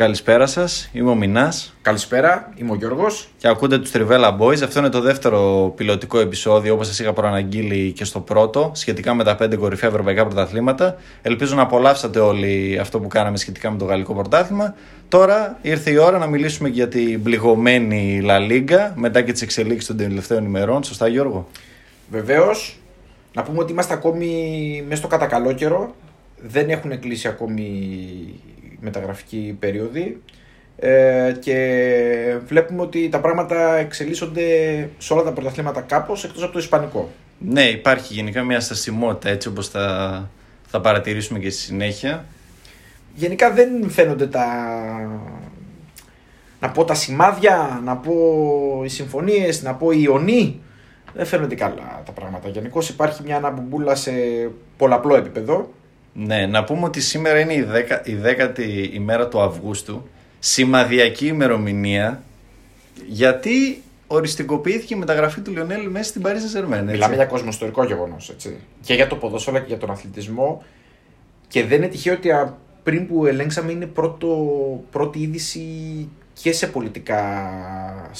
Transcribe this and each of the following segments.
Καλησπέρα σας, είμαι ο Μινάς. Καλησπέρα, είμαι ο Γιώργος. Και ακούτε τους Trivella Boys. Αυτό είναι το δεύτερο πιλωτικό επεισόδιο, όπως σας είχα προαναγγείλει και στο πρώτο, σχετικά με τα πέντε κορυφαία ευρωπαϊκά πρωταθλήματα. Ελπίζω να απολαύσατε όλοι αυτό που κάναμε σχετικά με το γαλλικό πρωτάθλημα. Τώρα ήρθε η ώρα να μιλήσουμε για την πληγωμένη La Liga μετά και τις εξελίξεις των τελευταίων ημερών. Σωστά, Γιώργο; Βεβαίως. Να πούμε ότι είμαστε ακόμη μέσα στο κατακαλό καιρό. Δεν έχουν κλείσει ακόμη μεταγραφική περίοδοι ε, και βλέπουμε ότι τα πράγματα εξελίσσονται σε όλα τα πρωταθλήματα κάπως εκτός από το Ισπανικό. Ναι, υπάρχει γενικά μια στασιμότητα έτσι όπως θα, θα παρατηρήσουμε και στη συνέχεια. Γενικά δεν φαίνονται τα, να πω τα σημάδια, να πω οι συμφωνίες, να πω οι ιονοί. Δεν φαίνονται καλά τα πράγματα. Γενικώς υπάρχει μια αναμπουμπούλα σε πολλαπλό επίπεδο. Ναι, να πούμε ότι σήμερα είναι η, δέκα, η δέκατη ημέρα του Αυγούστου. Σημαδιακή ημερομηνία. Γιατί οριστικοποιήθηκε η μεταγραφή του Λιονέλ μέσα στην Παρίσι Σερμέν. Μιλάμε για κοσμοστορικό γεγονός. Και για το ποδόσφαιρο και για τον αθλητισμό. Και δεν είναι τυχαίο ότι πριν που ελέγξαμε είναι πρώτο, πρώτη είδηση και σε πολιτικά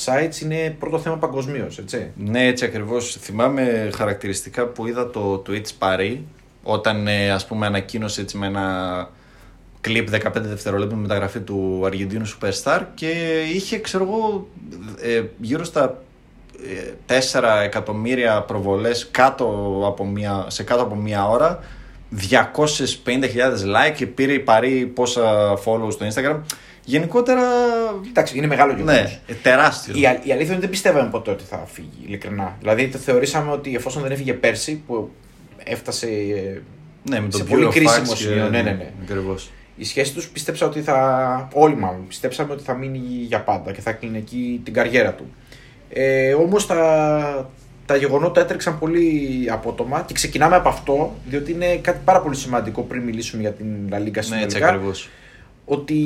sites είναι πρώτο θέμα παγκοσμίως, έτσι. Ναι, έτσι ακριβώς. Θυμάμαι χαρακτηριστικά που είδα το Twitch Paris όταν ε, ας πούμε ανακοίνωσε έτσι με ένα κλιπ 15 δευτερολέπτων μεταγραφή του Αργεντίνου Superstar και είχε ξέρω εγώ ε, γύρω στα 4 ε, εκατομμύρια προβολές κάτω από μια, σε κάτω από μία ώρα 250.000 like και πήρε παρή πόσα follow στο Instagram Γενικότερα. Εντάξει, είναι μεγάλο γεγονός. Ναι, τεράστιο. Η, η αλήθεια είναι ότι δεν πιστεύαμε ποτέ ότι θα φύγει, ειλικρινά. Δηλαδή, το θεωρήσαμε ότι εφόσον δεν έφυγε πέρσι, που έφτασε ναι, με σε πολύ κρίσιμο σημείο. Ναι, ναι, ναι. Ακριβώς. Η σχέση τους πίστεψα ότι θα. Όλοι μάλλον πιστέψαμε ότι θα μείνει για πάντα και θα κλείνει εκεί την καριέρα του. Ε, Όμως τα, τα γεγονότα έτρεξαν πολύ απότομα και ξεκινάμε από αυτό, διότι είναι κάτι πάρα πολύ σημαντικό πριν μιλήσουμε για την La Liga ναι, έτσι Ότι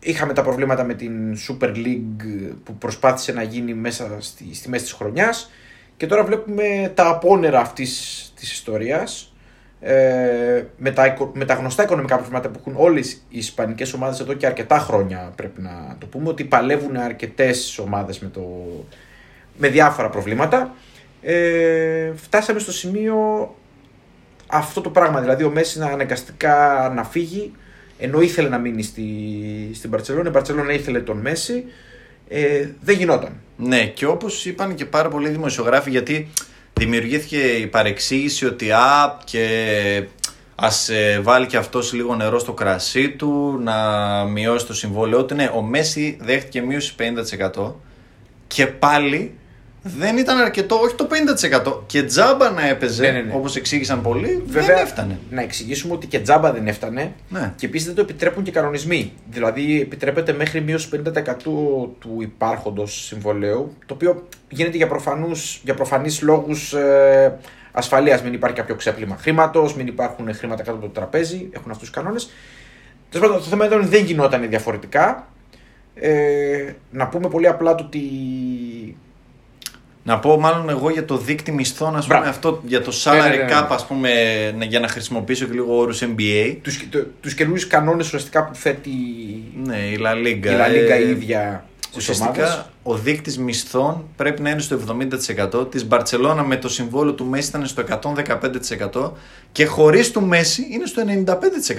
είχαμε τα προβλήματα με την Super League που προσπάθησε να γίνει μέσα στη, στη μέση της χρονιάς και τώρα βλέπουμε τα απόνερα αυτής της ιστορίας ε, με, τα, με τα γνωστά οικονομικά προβλήματα που έχουν όλες οι ισπανικές ομάδες εδώ και αρκετά χρόνια πρέπει να το πούμε ότι παλεύουν αρκετές ομάδες με, το, με διάφορα προβλήματα. Ε, φτάσαμε στο σημείο αυτό το πράγμα δηλαδή ο Μέση να αναγκαστικά να φύγει ενώ ήθελε να μείνει στη, στην Παρσελόνα η Παρσελόνα ήθελε τον Μέση. Ε, δεν γινόταν. Ναι, και όπως είπαν και πάρα πολλοί δημοσιογράφοι, γιατί δημιουργήθηκε η παρεξήγηση ότι α, και ας ε, βάλει και αυτός λίγο νερό στο κρασί του, να μειώσει το συμβόλαιό του. Ναι, ο Μέση δέχτηκε μείωση 50% και πάλι δεν ήταν αρκετό, όχι το 50%. Και τζάμπα να έπαιζε, ναι, ναι, ναι. όπως εξήγησαν πολλοί, Βέβαια, δεν έφτανε. Να εξηγήσουμε ότι και τζάμπα δεν έφτανε. Ναι. Και επίσης δεν το επιτρέπουν και κανονισμοί. Δηλαδή, επιτρέπεται μέχρι μείωση 50% του υπάρχοντος συμβολέου, το οποίο γίνεται για, προφανούς, για προφανείς λόγους ε, ασφαλείας. Μην υπάρχει κάποιο ξέπλυμα χρήματος, μην υπάρχουν χρήματα κάτω από το τραπέζι, έχουν αυτούς τους κανόνες. Τέλος πάντων, το θέμα ήταν δεν γινόταν διαφορετικά. Ε, να πούμε πολύ απλά το ότι να πω μάλλον εγώ για το δίκτυ μισθών, ας πούμε, αυτό για το salary ναι, ναι, ναι, cap, ας πούμε, για να χρησιμοποιήσω και λίγο όρους NBA. Τους, το, τους καινούριους κανόνες ουσιαστικά που θέτει ναι, η La Liga. Η La Liga η ίδια Ουσιαστικά ο δείκτης μισθών πρέπει να είναι στο 70%. Της Μπαρτσελώνα με το συμβόλαιο του Μέση ήταν στο 115% και χωρίς του Μέση είναι στο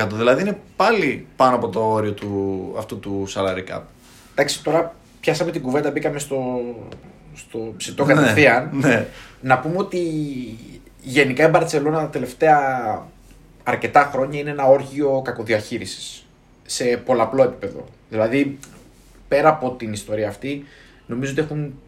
95%. Δηλαδή είναι πάλι πάνω από το όριο του, αυτού του salary cap. Εντάξει, τώρα πιάσαμε την κουβέντα, μπήκαμε στο, στο ψητό ναι, κατευθείαν. Ναι. Να πούμε ότι γενικά η Μπαρσελόνα τα τελευταία αρκετά χρόνια είναι ένα όργιο κακοδιαχείρισης σε πολλαπλό επίπεδο. Δηλαδή, πέρα από την ιστορία αυτή, νομίζω ότι έχουν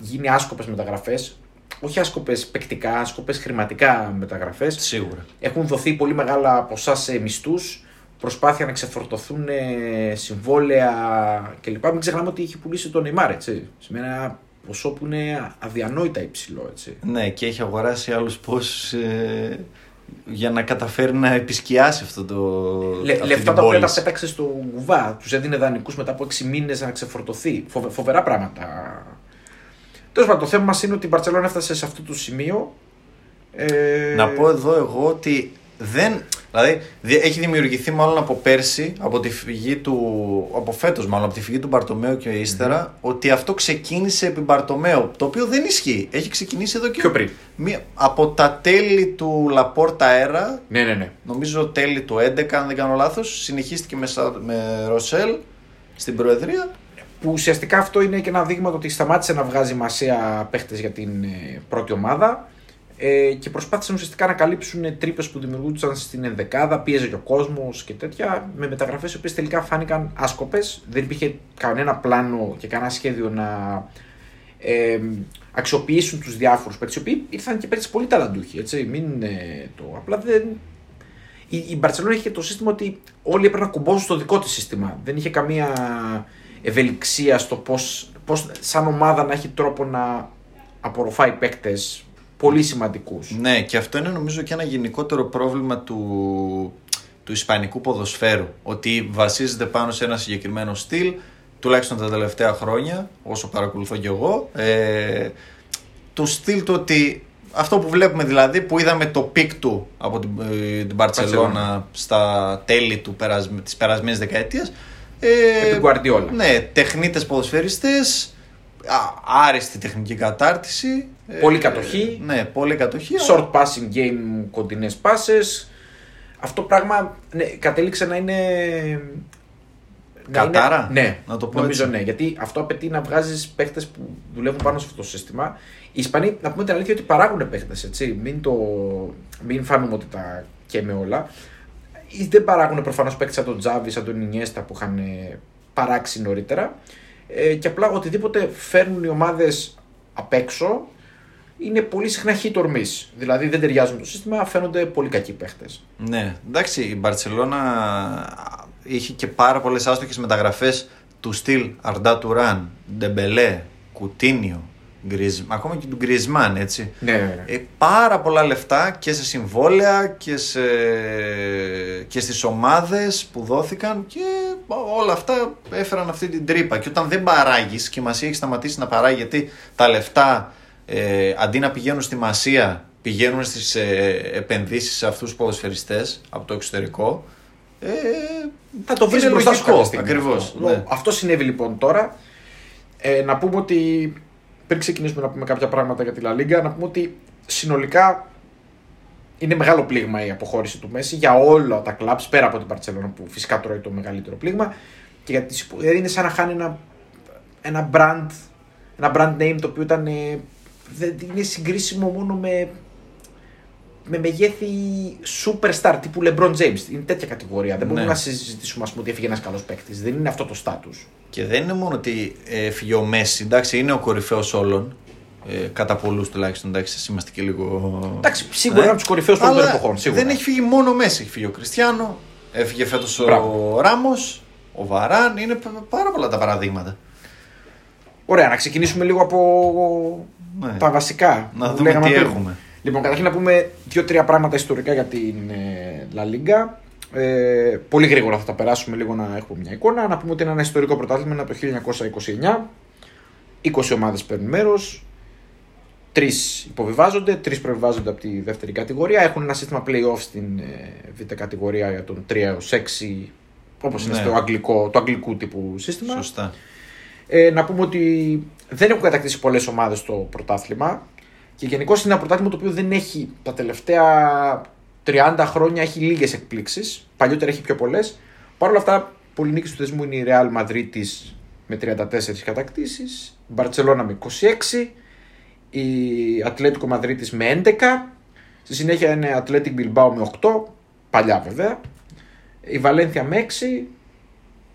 γίνει άσκοπες μεταγραφές. Όχι άσκοπες παικτικά, άσκοπες χρηματικά μεταγραφές. Σίγουρα. Έχουν δοθεί πολύ μεγάλα ποσά σε μισθούς, προσπάθεια να ξεφορτωθούν συμβόλαια κλπ. Μην ξεχνάμε ότι έχει πουλήσει τον Νεϊμάρ, έτσι. Σημαίνει ένα ποσό που είναι αδιανόητα υψηλό. Έτσι. Ναι, και έχει αγοράσει άλλους πόσους ε, για να καταφέρει να επισκιάσει αυτό το. Λε, λεφτά τα οποία τα πέταξε στο κουβά. Τους έδινε δανεικούς μετά από 6 μήνες να ξεφορτωθεί. Φοβε, φοβερά πράγματα. Τέλος πάντων, το θέμα μας είναι ότι η Μπαρσελόνα έφτασε σε αυτό το σημείο. Ε... Να πω εδώ εγώ ότι δεν Δηλαδή δι- έχει δημιουργηθεί μάλλον από πέρσι, από τη φυγή του. από φέτος μάλλον, από τη φυγή του Μπαρτομέου και ύστερα, ότι αυτό ξεκίνησε επί Μπαρτομέου. Το οποίο δεν ισχύει. Έχει ξεκινήσει εδώ και. Πιο πριν. Μία, από τα τέλη του Λαπόρτα Αέρα, Ναι, ναι, ναι. νομίζω τέλη του 11, αν δεν κάνω λάθος, συνεχίστηκε με, Σα- με Ροσέλ στην Προεδρία. Που ουσιαστικά αυτό είναι και ένα δείγμα το ότι σταμάτησε να βγάζει μασία παίχτες για την ε, πρώτη ομάδα ε, και προσπάθησαν ουσιαστικά να καλύψουν τρύπες που δημιουργούνταν στην ενδεκάδα, πίεζε και ο κόσμος και τέτοια, με μεταγραφές οι οποίες τελικά φάνηκαν άσκοπες. Δεν υπήρχε κανένα πλάνο και κανένα σχέδιο να ε, αξιοποιήσουν τους διάφορους παίκτες, οι οποίοι ήρθαν και παίκτε πολύ ταλαντούχοι. Έτσι, μην, ε, το, απλά δεν, η, η Μπαρσελόνα είχε το σύστημα ότι όλοι έπρεπε να κουμπώσουν στο δικό της σύστημα. Δεν είχε καμία ευελιξία στο πώς, πώς, σαν ομάδα να έχει τρόπο να απορροφάει παίκτες πολύ σημαντικούς. Ναι, και αυτό είναι νομίζω και ένα γενικότερο πρόβλημα του, του ισπανικού ποδοσφαίρου. Ότι βασίζεται πάνω σε ένα συγκεκριμένο στυλ, τουλάχιστον τα τελευταία χρόνια, όσο παρακολουθώ και εγώ. Ε, το στυλ του ότι αυτό που βλέπουμε δηλαδή, που είδαμε το peak του από την, ε, την Μπαρτσελώνα στα τέλη του, περασ, της περασμένης δεκαετίας. Ε, Επί Guardiola. Ναι, τεχνίτες ποδοσφαιριστές, α, άριστη τεχνική κατάρτιση. Πολύ Ε, κατοχή. Ναι, πολύ κατοχή. Short passing game, κοντινές πάσες. Αυτό πράγμα ναι, κατέληξε να είναι. να Κατάρα; είναι- ναι, Να το πω νομίζω έτσι. ναι. Γιατί αυτό απαιτεί να βγάζεις παίχτες που δουλεύουν πάνω σε αυτό το σύστημα. Οι Ισπανοί, να πούμε την αλήθεια, ότι παράγουν παίχτες. Μην, το, μην φάνουμε ότι τα καίμε όλα. Ή Δεν παράγουν προφανώς παίχτε σαν τον Τζάβι, σαν τον Ινιέστα που είχαν ε, παράξει νωρίτερα. Ε, και απλά οτιδήποτε φέρνουν οι ομάδες απ' έξω είναι πολύ συχνά hit or miss. Δηλαδή δεν ταιριάζουν με το σύστημα, φαίνονται πολύ κακοί παίχτες. Ναι, εντάξει, η Μπαρσελόνα είχε και πάρα πολλές άστοχες μεταγραφές του στυλ Αρντά Τουράν, Ντεμπελέ, Κουτίνιο, Γκριζ, ακόμα και του Γκρισμάν, έτσι. Ναι, ναι, ναι. Ε, πάρα πολλά λεφτά και σε συμβόλαια και, σε... και στις ομάδες που δόθηκαν και όλα αυτά έφεραν αυτή την τρύπα. Και όταν δεν παράγεις και η Μασία έχει σταματήσει να παράγει γιατί τα λεφτά ε, αντί να πηγαίνουν στη Μασία πηγαίνουν στις ε, επενδύσεις σε αυτούς τους ποδοσφαιριστές από το εξωτερικό ε, Θα το βρεις είναι μπροστά σου λογικό, κάποια στιγμή. ακριβώς, Αυτό. ναι. αυτό συνέβη λοιπόν τώρα. Ε, να πούμε ότι πριν ξεκινήσουμε να πούμε κάποια πράγματα για τη Λα Λίγκα, να πούμε ότι συνολικά είναι μεγάλο πλήγμα η αποχώρηση του Μέση για όλα τα κλαμπς πέρα από την Παρσελόνα που φυσικά τρώει το μεγαλύτερο πλήγμα και για τις, υπο- δηλαδή είναι σαν να χάνει ένα, ένα brand ένα brand name το οποίο ήταν ε, δεν είναι συγκρίσιμο μόνο με με μεγέθη superstar τύπου LeBron James. Είναι τέτοια κατηγορία. Δεν μπορούμε Ναι. να συζητήσουμε ας πούμε, ότι έφυγε ένας καλός παίκτης. Δεν είναι αυτό το στάτου. Και δεν είναι μόνο ότι ε, φύγει ο Μέση, εντάξει, είναι ο κορυφαίος όλων. Ε, κατά πολλούς τουλάχιστον, εντάξει, εσείς είμαστε και λίγο. Εντάξει, σίγουρα είναι από τους κορυφαίους των Αλλά εποχών, σίγουρα. Δεν έχει φύγει μόνο ο Μέση. Έχει φύγει ο Κριστιανό, έφυγε φέτος ο Μπράβο. Ράμος, ο Βαράν. Είναι πα- πάρα πολλά τα παραδείγματα. Ωραία, να ξεκινήσουμε λίγο από Ναι. τα βασικά. Να που δούμε λέγαμε τι πριν. έχουμε. Λοιπόν, καταρχήν να πούμε δύο-τρία πράγματα ιστορικά για την ε, La Liga. Ε, πολύ γρήγορα θα τα περάσουμε λίγο να έχουμε μια εικόνα. Να πούμε ότι είναι ένα ιστορικό πρωτάθλημα είναι από το 1929. 20 ομάδες παίρνουν μέρος. Τρεις υποβιβάζονται, τρεις προβιβάζονται από τη δεύτερη κατηγορία. Έχουν ένα σύστημα playoff στην ε, β' κατηγορία για τον 3 έως 6, όπως είναι Ναι. στο αγγλικό, το αγγλικού τύπου σύστημα. Σωστά. Ε, να πούμε ότι δεν έχουν κατακτήσει πολλές ομάδες το πρωτάθλημα και γενικώ είναι ένα πρωτάθλημα το οποίο δεν έχει τα τελευταία 30 χρόνια έχει λίγες εκπλήξεις. Παλιότερα έχει πιο πολλές. Παρ' όλα αυτά, πολυνίκη του θεσμού είναι η Real Madrid με 34 κατακτήσεις, η Barcelona με 26, η Ατλέτικο Μαδρίτης με 11, στη συνέχεια είναι Athletic Bilbao με 8, παλιά βέβαια, η Βαλένθια με 6,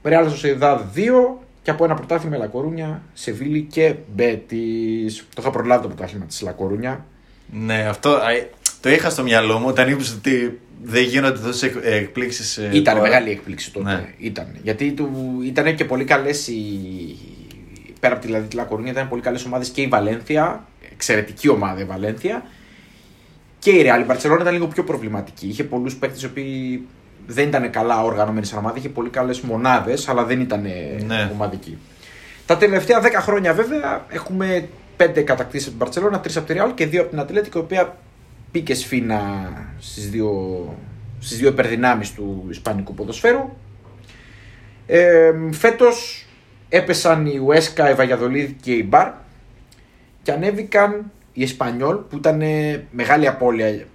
Real Sociedad 2 και από ένα πρωτάθλημα Λακορούνια, Σεβίλη και Μπέτης. Το είχα προλάβει το πρωτάθλημα της Λακορούνια. Ναι, αυτό α, το είχα στο μυαλό μου όταν είπες ότι δεν γίνονται τόσες εκπλήξεις. Ήταν μεγάλη έκπληξη τότε. Ναι. Ήταν. Γιατί του, ήταν και πολύ καλές οι. Πέρα από τη, δηλαδή, τη Λακορούνια ήταν πολύ καλές ομάδες και η Βαλένθια. Εξαιρετική ομάδα η Βαλένθια. Και η Real. Η Barcelona ήταν λίγο πιο προβληματική. Είχε πολλούς παίκτες οι οποίοι δεν ήταν καλά οργανωμένοι σαν ομάδα. Είχε πολύ καλές μονάδες, αλλά δεν ήταν Ναι. ομαδικοί. Τα τελευταία 10 χρόνια βέβαια έχουμε 5 κατακτήσεις από την Barcelona, 3 από τη Real και 2 από την Ατλέτικο, η οποία πήκε σφίνα στις δύο, στις δύο υπερδυνάμεις του ισπανικού ποδοσφαίρου. Ε, φέτος έπεσαν η Ουέσκα, η Βαγιαδολίδη και η Μπαρ και ανέβηκαν οι Εσπανιόλ που ήταν ε, μεγάλη απώλεια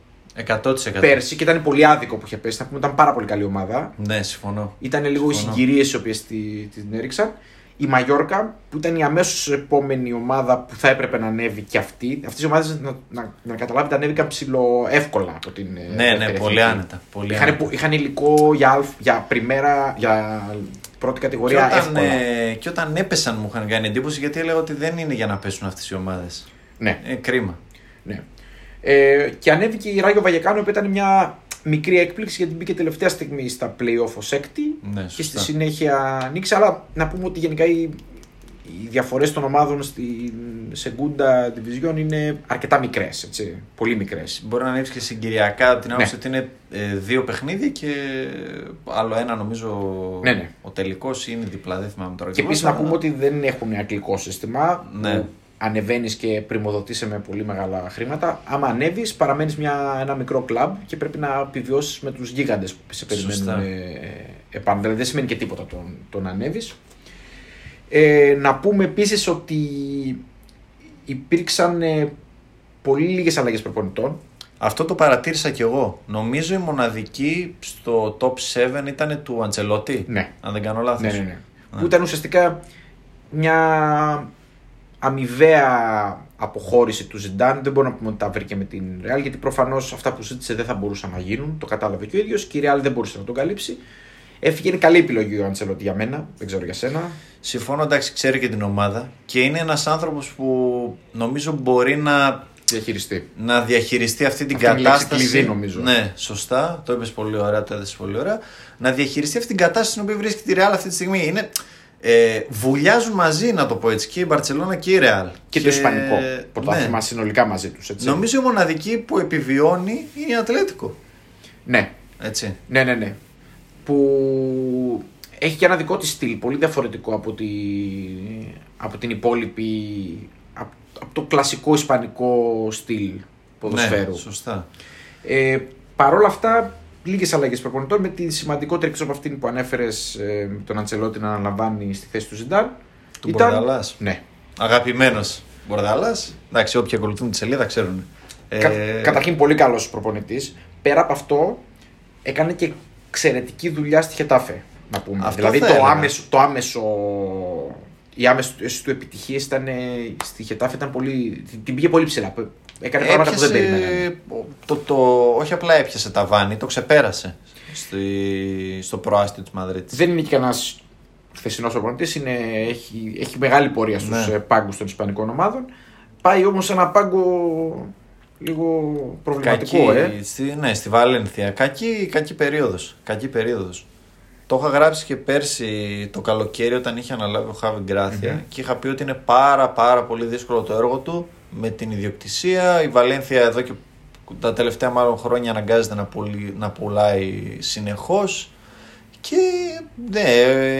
100%. πέρσι και ήταν πολύ άδικο που είχε πέσει. Θα πούμε ήταν πάρα πολύ καλή ομάδα. Ναι, συμφωνώ. Ήταν λίγο οι Συμφωνώ. συγκυρίες οι οποίες την έριξαν. Η Μαγιόρκα που ήταν η αμέσως επόμενη ομάδα που θα έπρεπε να ανέβει και αυτή. Αυτές οι ομάδες, να, να, να καταλάβετε, ανέβηκαν ψηλό εύκολα από την. ε, Ναι, ναι, δεύτερη πολύ εθνική. άνετα. Πολύ Είχαν, άνετα. που- είχαν υλικό για, αλφ- για πριμέρα, για πρώτη Και κατηγορία όταν, εύκολα. ε, και όταν έπεσαν μου είχαν κάνει εντύπωση γιατί έλεγα ότι δεν είναι για να πέσουν αυτές οι ομάδες. Ναι, Ε, κρίμα. ναι. Ε, και ανέβηκε η Ράγιο Βαγεκάνο που ήταν μια μικρή έκπληξη γιατί μπήκε τελευταία στιγμή στα play-off ως έκτη Ναι, και στη σωστά. συνέχεια ανοίξει. Αλλά να πούμε ότι γενικά οι, οι διαφορές των ομάδων στη Segunda Division είναι αρκετά μικρές. Πολύ μικρές. Μπορεί να ανοίξει και συγκυριακά από την άποψη Ναι. ότι είναι ε, δύο παιχνίδια και άλλο ένα νομίζω Ναι, ναι. ο τελικός είναι διπλά. Δεν θυμάμαι τώρα Και ακριβώς, επίσης να αλλά- πούμε ότι δεν έχουν αγγλικό σύστημα. Ναι. Που ανεβαίνεις και πρημοδοτείσαι με πολύ μεγάλα χρήματα. Άμα ανέβεις, παραμένεις ένα μικρό κλαμπ και πρέπει να επιβιώσεις με τους γίγαντες που σε περιμένουν Σωστά. ε, επάνω. Δηλαδή δεν σημαίνει και τίποτα το, το να ανέβεις. Ε, να πούμε επίσης ότι υπήρξαν ε, πολύ λίγες αλλαγές προπονητών. Αυτό το παρατήρησα κι εγώ. Νομίζω η μοναδική στο top 7 ήταν του Αντσελότη. Ναι. Αν δεν κάνω λάθος. Ναι, ναι, ναι. Που ήταν ουσιαστικά μια αμοιβαία αποχώρηση του Ζιντάν. Δεν μπορούμε να πούμε ότι τα βρήκε με την Ρεάλ, γιατί προφανώς αυτά που ζήτησε δεν θα μπορούσαν να γίνουν. Το κατάλαβε και ο ίδιος και η Ρεάλ δεν μπορούσε να τον καλύψει. Έφυγε, είναι καλή επιλογή ο Αντσελότη για μένα, δεν ξέρω για σένα. Συμφώνω, εντάξει, ξέρει και την ομάδα και είναι ένας άνθρωπος που νομίζω μπορεί να, Διαχειριστεί. να διαχειριστεί αυτή την Αυτή είναι η λέξη κατάσταση. κλειδί, νομίζω. Ναι, σωστά. Το είπες πολύ ωραία, το έδεσες πολύ ωραία. Να διαχειριστεί αυτή την κατάσταση στην οποία βρίσκεται η Ρεάλ αυτή τη στιγμή. Είναι, ε, βουλιάζουν μαζί, να το πω έτσι, και η Μπαρσελόνα και η Ρεάλ. Και, το Ισπανικό ναι. πρωτάθλημα συνολικά μαζί τους. Νομίζω η μοναδική που επιβιώνει είναι η Ατλέτικο. Ναι, Έτσι. ναι, ναι, ναι. Που έχει και ένα δικό της στυλ, πολύ διαφορετικό από, τη, από την υπόλοιπη, από, από το κλασικό ισπανικό στυλ ποδοσφαίρου. Ναι, σωστά. Ε, Παρ' όλα αυτά, λίγες αλλαγές προπονητών με τη σημαντικότερη εκτό από αυτήν που ανέφερες ε, τον Αντσελότη να αναλαμβάνει στη θέση του Ζιντάν. Του Μπορδαλάς. Ναι. Αγαπημένος Μπορδάλα. Εντάξει, όποιοι ακολουθούν τη σελίδα ξέρουν. Κα, Ε, καταρχήν πολύ καλός προπονητής. Πέρα από αυτό, έκανε και εξαιρετική δουλειά στη Χετάφε. Να πούμε. Αυτό δηλαδή θα το έλεγα. άμεσο, το άμεσο. Οι άμεσε του επιτυχίε ήταν ε, στη Χετάφε ήταν πολύ. την- Την πήγε πολύ ψηλά. Έκανε πράγματα που δεν έπιασε περίμεναν. Το, το, όχι απλά έπιασε τα βάνη, το ξεπέρασε στη, στο προάστιο της Μαδρίτης. Δεν είναι και κανένας χθεσινός προπονητή. Έχει, έχει μεγάλη πορεία στους Ναι. ναι. πάγκους των Ισπανικών ομάδων. Πάει όμως σε ένα πάγκο λίγο προβληματικό, Κακή, ε. στη, ναι, στη Βαλένθια. Κακή, κακή περίοδος. Κακή περίοδος. Το είχα γράψει και πέρσι το καλοκαίρι όταν είχε αναλάβει ο Χάβι Γκράθια και είχα πει ότι είναι πάρα πάρα πολύ δύσκολο το έργο του με την ιδιοκτησία. Η Βαλένθια εδώ και τα τελευταία μάλλον χρόνια αναγκάζεται να, πουλεί, να πουλάει συνεχώς και ναι,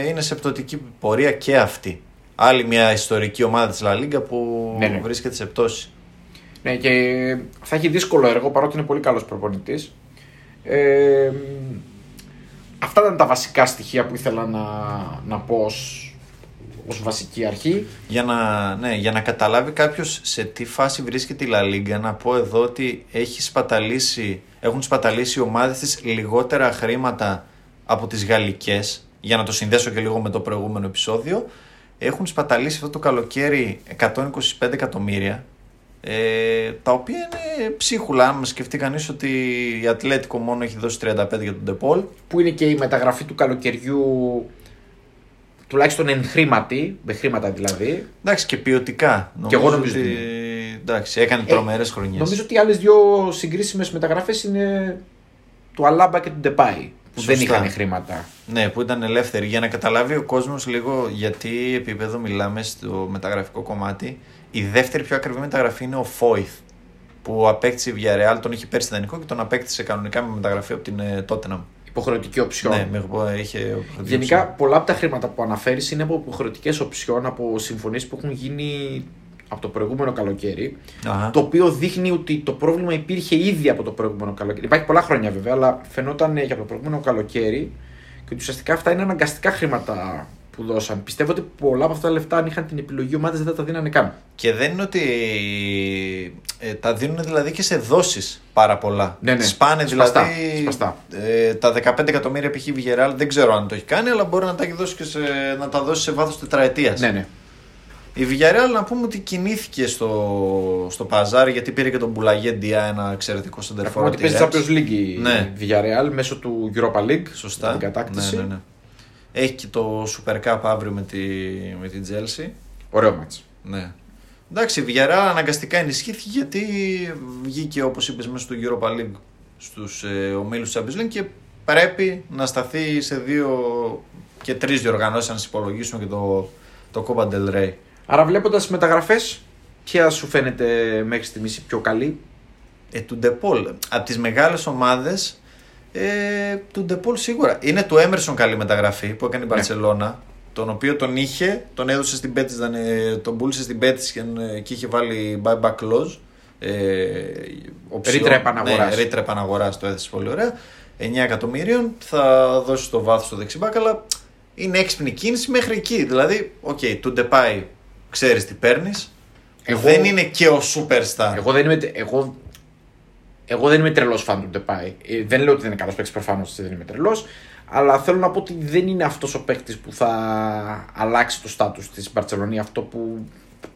είναι σε πτωτική πορεία και αυτή. Άλλη μια ιστορική ομάδα της Λα Λίγκα που Ναι, ναι. βρίσκεται σε πτώση. Ναι, και θα έχει δύσκολο έργο παρότι είναι πολύ καλός προπονητής. Ε, αυτά ήταν τα βασικά στοιχεία που ήθελα να, να πω ως, ως βασική αρχή. Για να, ναι, για να καταλάβει κάποιος σε τι φάση βρίσκεται η Λα Λίγκα, να πω εδώ ότι έχει σπαταλήσει, έχουν σπαταλήσει οι ομάδες της λιγότερα χρήματα από τις γαλλικές. Για να το συνδέσω και λίγο με το προηγούμενο επεισόδιο. Έχουν σπαταλήσει αυτό το καλοκαίρι 125 εκατομμύρια. Ε, τα οποία είναι ψίχουλα. Αν σκεφτεί κανείς ότι η Ατλέτικο μόνο έχει δώσει 35 για τον Ντεπόλ. Που είναι και η μεταγραφή του καλοκαιριού τουλάχιστον εν χρήματι, με χρήματα δηλαδή. Εντάξει και ποιοτικά. Και εγώ νομίζω ότι. ότι Εντάξει, έκανε Ε, τρομερές χρονιές. Νομίζω ότι οι άλλες δύο συγκρίσιμες μεταγραφές είναι του Αλάμπα και του Ντεπάη. Που δεν Σωστά. είχαν χρήματα. Ναι, που ήταν ελεύθεροι. Για να καταλάβει ο κόσμος λίγο γιατί επίπεδο μιλάμε στο μεταγραφικό κομμάτι. Η δεύτερη πιο ακριβή μεταγραφή είναι ο Φόιθ. Που απέκτησε η Villarreal, τον είχε πέρσι δανεικό και τον απέκτησε κανονικά με μεταγραφή από την ε, Tottenham. Υποχρεωτική οψιόν. Ναι, με, είχε Γενικά, πολλά από τα χρήματα που αναφέρεις είναι από υποχρεωτικές οψιόν, από συμφωνίες που έχουν γίνει από το προηγούμενο καλοκαίρι. Αχα. Το οποίο δείχνει ότι το πρόβλημα υπήρχε ήδη από το προηγούμενο καλοκαίρι. Υπάρχει πολλά χρόνια βέβαια, αλλά φαινόταν ε, για το προηγούμενο καλοκαίρι και ότι ουσιαστικά αυτά είναι αναγκαστικά χρήματα που δώσαν. Πιστεύω ότι πολλά από αυτά τα λεφτά, αν είχαν την επιλογή, οι ομάδες δεν θα τα δίνανε καν. Και δεν είναι ότι ε, τα δίνουν δηλαδή και σε δόσεις πάρα πολλά. Ναι, ναι. Σπάνε Σπαστά, δηλαδή σπαστά. Ε, τα 15 εκατομμύρια π.χ. η Villarreal δεν ξέρω αν το έχει κάνει, αλλά μπορεί να τα, έχει δώσει και σε, να τα δώσει σε βάθος τετραετίας. Ναι, ναι. Η Villarreal να πούμε ότι κινήθηκε στο, στο παζάρι γιατί πήρε και τον Μπουλαγέ Ντιά, ένα εξαιρετικό Να σεντερφόρ. πούμε ότι από τη παίζει Real. Champions League η Ναι. Villarreal μέσω του Europa League. Σωστά. Την κατάκτηση. Ναι, ναι, ναι. Έχει και το Super Cup αύριο με, τη, με την Chelsea. Ωραίο μάτς. Ναι. Εντάξει, η Villarreal αναγκαστικά ενισχύθηκε γιατί βγήκε όπως είπες μέσα στο Europa League στους ε, ομίλους της Champions League και πρέπει να σταθεί σε δύο και τρεις διοργανώσεις αν υπολογίσουμε και το, το Copa del Rey. Άρα βλέποντας τις μεταγραφές, ποια σου φαίνεται μέχρι στιγμής η πιο καλή; Ε, του Ντεπόλ. Από τις μεγάλες ομάδες ε, του Ντεπόλ σίγουρα. Είναι του Emerson καλή μεταγραφή που έκανε η Ναι. Μπαρσελόνα. Τον οποίο τον είχε, τον έδωσε στην Πέτης, τον πούλησε στην Πέτης και, ε, και είχε βάλει buyback clause. Ε, οψιόν. Ρήτρα επαναγοράς. Ναι, ρήτρα επαναγοράς το έθεσε πολύ ωραία. 9 εκατομμύριων θα δώσει το βάθος στο δεξιμπάκ, αλλά είναι έξυπνη κίνηση μέχρι εκεί. Δηλαδή, οκ, του Ντεπάι ξέρεις τι παίρνεις. Εγώ- Δεν είναι και ο superstar. Εγώ δεν είμαι, εγώ, εγώ δεν είμαι τρελός φαν του Ντεπάη. Ε, δεν λέω ότι δεν είναι καλός παίκτης, προφανώς δεν είμαι τρελός. Αλλά θέλω να πω ότι δεν είναι αυτός ο παίκτης που θα αλλάξει το στάτου της Μπαρσελονή. Αυτό που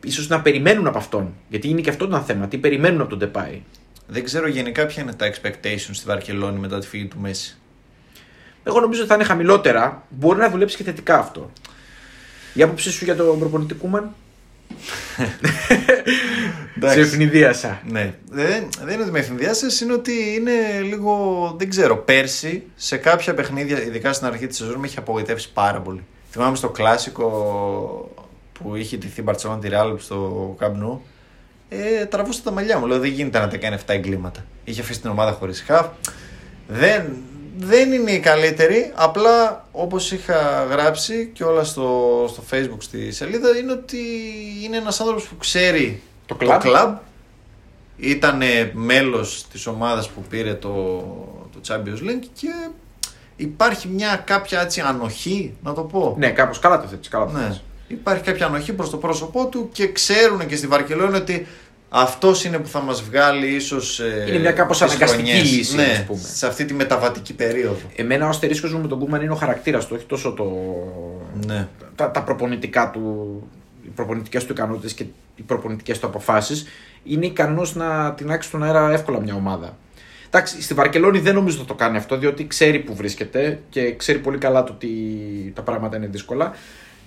ίσως να περιμένουν από αυτόν. Γιατί είναι και αυτό ένα θέμα. Τι περιμένουν από τον Ντεπάη. Δεν ξέρω γενικά ποια είναι τα expectations στη Βαρκελόνη μετά τη φύγη του Μέση. Εγώ νομίζω ότι θα είναι χαμηλότερα. Μπορεί να δουλέψει και θετικά αυτό. Η άποψή σου για τον προπονητή Κούμαν. Σε ευνηδίασα. Ναι. Δεν, δεν είναι ότι με εφημδιάσει, είναι ότι είναι λίγο. Δεν ξέρω. Πέρσι σε κάποια παιχνίδια, ειδικά στην αρχή της σεζόν, με έχει απογοητεύσει πάρα πολύ. Θυμάμαι στο κλασικό που είχε τηθεί η Μπαρσελόνα τη Ρεάλ στο Καμπνού. Ε, τραβούσα τα μαλλιά μου. Λέω δεν γίνεται να τα κάνει 7 εγκλήματα. Είχε αφήσει την ομάδα χωρίς χαφ. Δεν, δεν είναι η καλύτερη. Απλά όπως είχα γράψει και όλα στο, στο facebook στη σελίδα, είναι ότι είναι ένας άνθρωπος που ξέρει Το κλαμπ; κλαμπ. Ήταν μέλος της ομάδας που πήρε το, το Champions League και υπάρχει μια κάποια έτσι ανοχή, να το πω. Ναι, κάπως καλά το θέτεις. Καλά το Ναι. θέτεις. Υπάρχει κάποια ανοχή προς το πρόσωπό του και ξέρουν και στη Βαρκελόνη ότι αυτός είναι που θα μας βγάλει ίσως ε, Είναι μια κάπως τις αναγκαστική χρονιές. λύση, ναι, ας πούμε. σε αυτή τη μεταβατική περίοδο. Εμένα ο αστερίσκος μου με τον Κούμαν είναι ο χαρακτήρας του, όχι τόσο το. Ναι. τα, τα προπονητικά του, οι προπονητικές του ικανότητες και οι προπονητικές του αποφάσεις. Είναι ικανός να τεινάξει στον αέρα εύκολα μια ομάδα. Εντάξει, στη Βαρκελόνη δεν νομίζω θα το κάνει αυτό, διότι ξέρει που βρίσκεται και ξέρει πολύ καλά το ότι τα πράγματα είναι δύσκολα.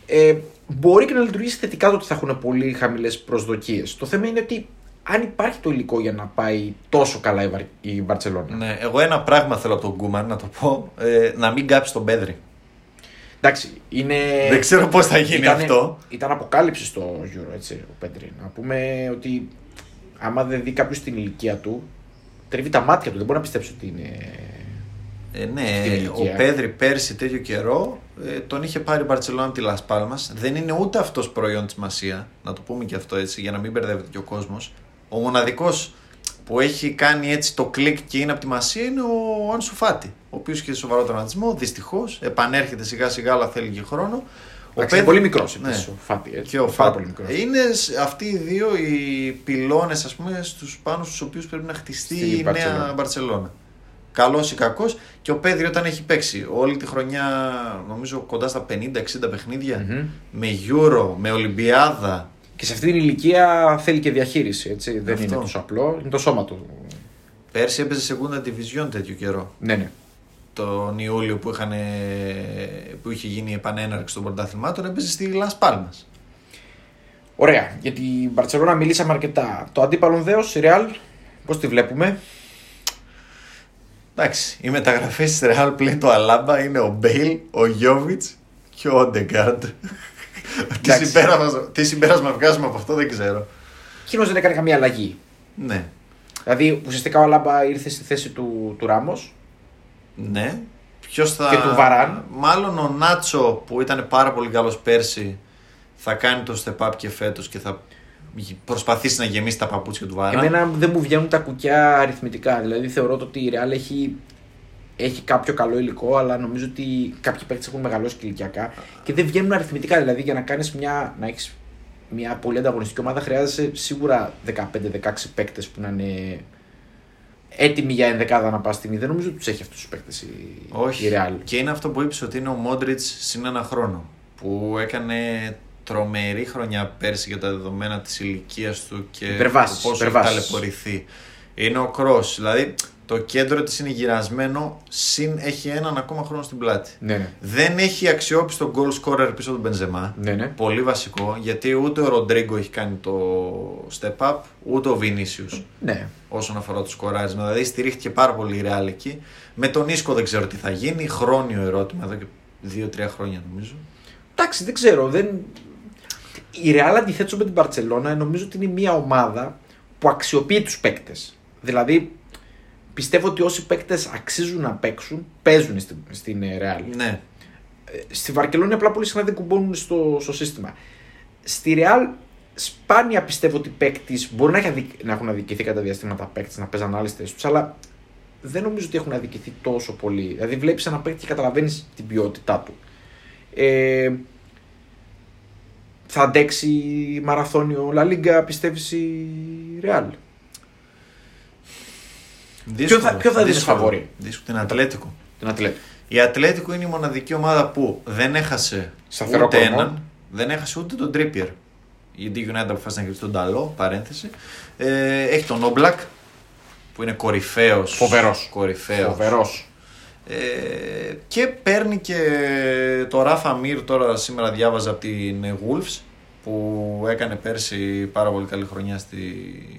Ε, μπορεί και να λειτουργήσει θετικά το ότι θα έχουν πολύ χαμηλές προσδοκίες. Το θέμα είναι ότι αν υπάρχει το υλικό για να πάει τόσο καλά η, Βαρ... η Μπαρσελόνα. ναι. Εγώ ένα πράγμα θέλω από τον Κούμαν να το πω, ε, να μην κάψει τον Πέδρη. Εντάξει, είναι. Δεν ξέρω πώς θα γίνει Ήτανε- αυτό. Ήταν αποκάλυψη στο Euro, έτσι, ο Πέντρη. Να πούμε ότι άμα δεν δει κάποιος την ηλικία του, τρίβει τα μάτια του. Δεν μπορεί να πιστέψει ότι είναι. Ε, ναι, Στην ο ηλικία. Πέδρη πέρσι τέτοιο καιρό ε, τον είχε πάρει η Μπαρσελόνα τη Λας Πάλμας. Δεν είναι ούτε αυτός προϊόν της Μασία, να το πούμε και αυτό έτσι, για να μην μπερδεύεται και ο κόσμος. Ο μοναδικός που έχει κάνει έτσι το κλικ και είναι από τη Μασία είναι ο Άνσου Φάτι, ο οποίος είχε σοβαρό τραυματισμό. Δυστυχώς επανέρχεται σιγά σιγά, αλλά θέλει και χρόνο. Ο Εντάξει, είναι πολύ μικρός Ναι. ο Φάτι. Έτσι, και ο πάρα Φάτι. πολύ μικρός. Είναι σ- αυτοί οι δύο οι πυλώνες, ας πούμε, στους πάνω στους οποίους πρέπει να χτιστεί Στη η νέα Μπαρτσελόνα. Μπαρσελόνα. Καλός ή κακός. Και ο Πέδρη όταν έχει παίξει όλη τη χρονιά, νομίζω κοντά στα 50-60 παιχνίδια, Μμμ. με Euro, με Ολυμπιάδα. Και σε αυτή την ηλικία θέλει και διαχείριση. Έτσι. Δεν Αυτό. είναι τόσο απλό. Είναι το σώμα του. Πέρσι έπαιζε σε Segunda Division τέτοιο καιρό. Ναι, ναι. Τον Ιούλιο που, είχαν, που είχε γίνει η επανέναρξη των πρωταθλημάτων έπαιζε στη Las Palmas. Ωραία. Για την Μπαρσελόνα μιλήσαμε αρκετά. Το αντίπαλο δέος, η Real, πώς τη βλέπουμε; Εντάξει, οι μεταγραφές της Real πλην το Αλάμπα είναι ο Μπέιλ, ο Γιώβιτ και ο Όντεγκάρντ. Τι, Εντάξει. συμπέρασμα, τι συμπέρασμα βγάζουμε από αυτό δεν ξέρω. Εκείνος δεν έκανε καμία αλλαγή. Ναι, Δηλαδή ουσιαστικά ο Λάμπα ήρθε στη θέση του, του Ράμος. ναι. Ποιος θα. Και του Βαράν. Μάλλον ο Νάτσο που ήταν πάρα πολύ καλός πέρσι θα κάνει το step up και φέτος και θα προσπαθήσει να γεμίσει τα παπούτσια του Βάρα. Εμένα δεν μου βγαίνουν τα κουκιά αριθμητικά. Δηλαδή θεωρώ ότι η Real έχει, έχει κάποιο καλό υλικό, αλλά νομίζω ότι κάποιοι παίκτες έχουν μεγαλώσει ηλικιακά και δεν βγαίνουν αριθμητικά. Δηλαδή για να κάνεις μια. Να έχεις μια πολύ ανταγωνιστική ομάδα χρειάζεσαι σίγουρα 15-16 παίκτες που να είναι έτοιμοι για ενδεκάδα να πας στην Δεν νομίζω ότι τους έχει αυτούς τους παίκτες η, Όχι. η Real. Και είναι αυτό που είπες ότι είναι ο Μόντριτς συν ένα χρόνο. Που έκανε τρομερή χρονιά πέρσι για τα δεδομένα της ηλικίας του και Υπερβάσεις, πόσο έχει υπερβάσεις. ταλαιπωρηθεί. Είναι ο Κρό. Δηλαδή το κέντρο της είναι γυρασμένο, συν έχει έναν ακόμα χρόνο στην πλάτη. Ναι, ναι. Δεν έχει αξιόπιστο goal scorer πίσω του Μπενζεμά. ναι, ναι. Πολύ βασικό, γιατί ούτε ο Ροντρίγκο έχει κάνει το step up, ούτε ο Vinicius ναι. όσον αφορά το σκοράρισμα. Δηλαδή στηρίχθηκε πάρα πολύ η Real εκεί. Με τον Ίσκο δεν ξέρω τι θα γίνει. Χρόνιο ερώτημα εδώ και 2-3 χρόνια νομίζω. Εντάξει, δεν ξέρω. Δεν... Η Real αντιθέτως με την Barcelona νομίζω ότι είναι μια ομάδα που αξιοποιεί τους παίκτες. Δηλαδή πιστεύω ότι όσοι παίκτες αξίζουν να παίξουν, παίζουν στην, στην ε, Real. Ναι. Ε, Στη Βαρκελόνη απλά πολύ συχνά δεν κουμπώνουν στο, στο σύστημα. Στη Real σπάνια πιστεύω ότι παίκτη μπορεί να, έχει αδικ- να έχουν αδικηθεί κατά διαστήματα παίκτες να παίζαν άλλες θέσεις τους, αλλά δεν νομίζω ότι έχουν αδικηθεί τόσο πολύ. Δηλαδή βλέπεις ένα παίκτη και καταλαβαίνεις την ποιότητά του. Ε, θα αντέξει μαραθώνιο La Liga, πιστεύεις η Real; Δύσκολο, θα- ποιο θα δεις δύσκολο. φαβορί; Δύσκολο. Την Ατλέτικο. Την Ατλέτικο. Η Ατλέτικο είναι η μοναδική ομάδα που δεν έχασε Σταθερό ούτε κορμό. έναν, δεν έχασε ούτε τον Τρίπιερ. Γιατί η United αποφάσισε να κρυφτεί τον Ταλό, παρένθεση. Ε, έχει τον Όμπλακ που είναι κορυφαίος. Φοβερός. Κορυφαίος. Φοβερός. Ε, και παίρνει και το Ράφα Μύρ τώρα σήμερα διάβαζα από την Wolves που έκανε πέρσι πάρα πολύ καλή χρονιά στη,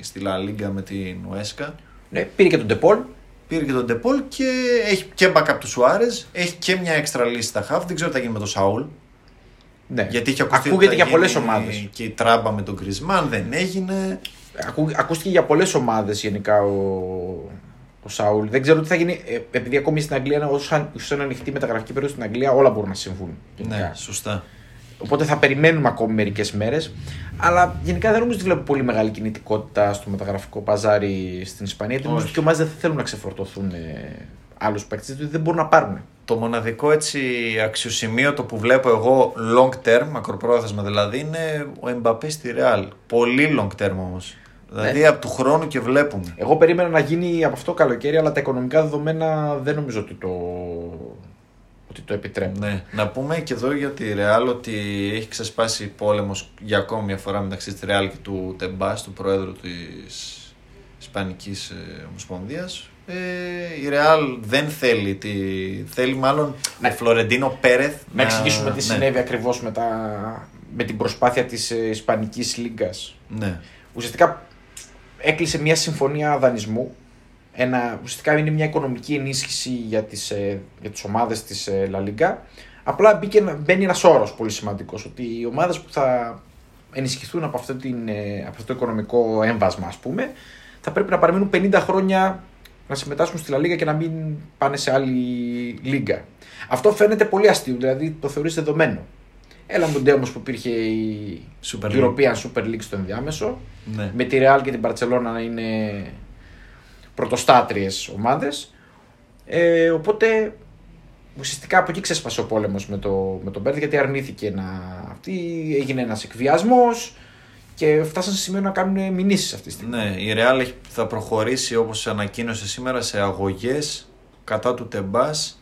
στη La Liga με την Ουέσκα. Ναι, πήρε και τον Ντεπόλ. Πήρε και τον Ντεπόλ και έχει και backup του Σουάρες. Έχει και μια έξτρα λύση στα half. Δεν ξέρω τι θα γίνει με τον Σαούλ. Ναι. Γιατί έχει ακουστεί Ακούγεται ότι θα για πολλές γίνει ομάδες. Και η τράμπα με τον Κρισμάν δεν έγινε. Ακού, ακούστηκε για πολλές ομάδες γενικά ο, ο Σάουλ. Δεν ξέρω τι θα γίνει. ε, επειδή ακόμη στην Αγγλία, όσο, όσο είναι ανοιχτή η μεταγραφική περίοδος στην Αγγλία, όλα μπορούν να συμβούν. γενικά. Ναι, σωστά. Οπότε θα περιμένουμε ακόμη μερικές μέρες. Αλλά γενικά δεν νομίζω ότι βλέπω πολύ μεγάλη κινητικότητα στο μεταγραφικό παζάρι στην Ισπανία. Γιατί νομίζω Όχι. ότι οι ομάδες δεν θα θέλουν να ξεφορτωθούν ε, άλλους παίκτες, διότι δεν μπορούν να πάρουν. Το μοναδικό έτσι αξιοσημείωτο που βλέπω εγώ long term, μακροπρόθεσμα δηλαδή, είναι ο Εμπαπέ στη Real. Πολύ long term όμως. Δηλαδή Ναι. από του χρόνου και βλέπουμε. Εγώ περίμενα να γίνει από αυτό το καλοκαίρι, αλλά τα οικονομικά δεδομένα δεν νομίζω ότι το, ότι το επιτρέπουν. Ναι. Να πούμε και εδώ για τη Real ότι έχει ξεσπάσει πόλεμος για ακόμη μια φορά μεταξύ της Real και του Τεμπάς, του πρόεδρου της Ισπανικής Ομοσπονδίας. Ε, η Real δεν θέλει. Τη... Θέλει μάλλον Ναι. ο Φλωρεντίνο Πέρεθ. Να εξηγήσουμε τι ναι. συνέβη ακριβώς με, τα- με την προσπάθεια της Ισπανικής Λίγκας. Ναι. Ουσιαστικά έκλεισε μια συμφωνία δανεισμού. Ένα, ουσιαστικά είναι μια οικονομική ενίσχυση για τις, ε, για τις ομάδες της ε, La Liga. Απλά μπήκε, ένα- μπαίνει ένας όρος πολύ σημαντικός, ότι οι ομάδες που θα ενισχυθούν από αυτό, την, ε, από αυτό το οικονομικό έμβασμα, ας πούμε, θα πρέπει να παραμείνουν 50 χρόνια να συμμετάσχουν στη La Liga και να μην πάνε σε άλλη λίγα. Αυτό φαίνεται πολύ αστείο, δηλαδή το θεωρείς δεδομένο. Έλα μου όμως που υπήρχε η Super League. European Super League στο ενδιάμεσο, Ναι. με τη Real και την Barcelona να είναι πρωτοστάτριες ομάδες. Ε, οπότε ουσιαστικά από εκεί ξέσπασε ο πόλεμος με, το, με τον Μπέρντ γιατί αρνήθηκε να αυτή, έγινε ένας εκβιασμός και φτάσαν σε σημείο να κάνουν μηνύσεις αυτή τη στιγμή. Ναι, η Real έχει- θα προχωρήσει όπως ανακοίνωσε σήμερα σε αγωγές κατά του Τεμπάς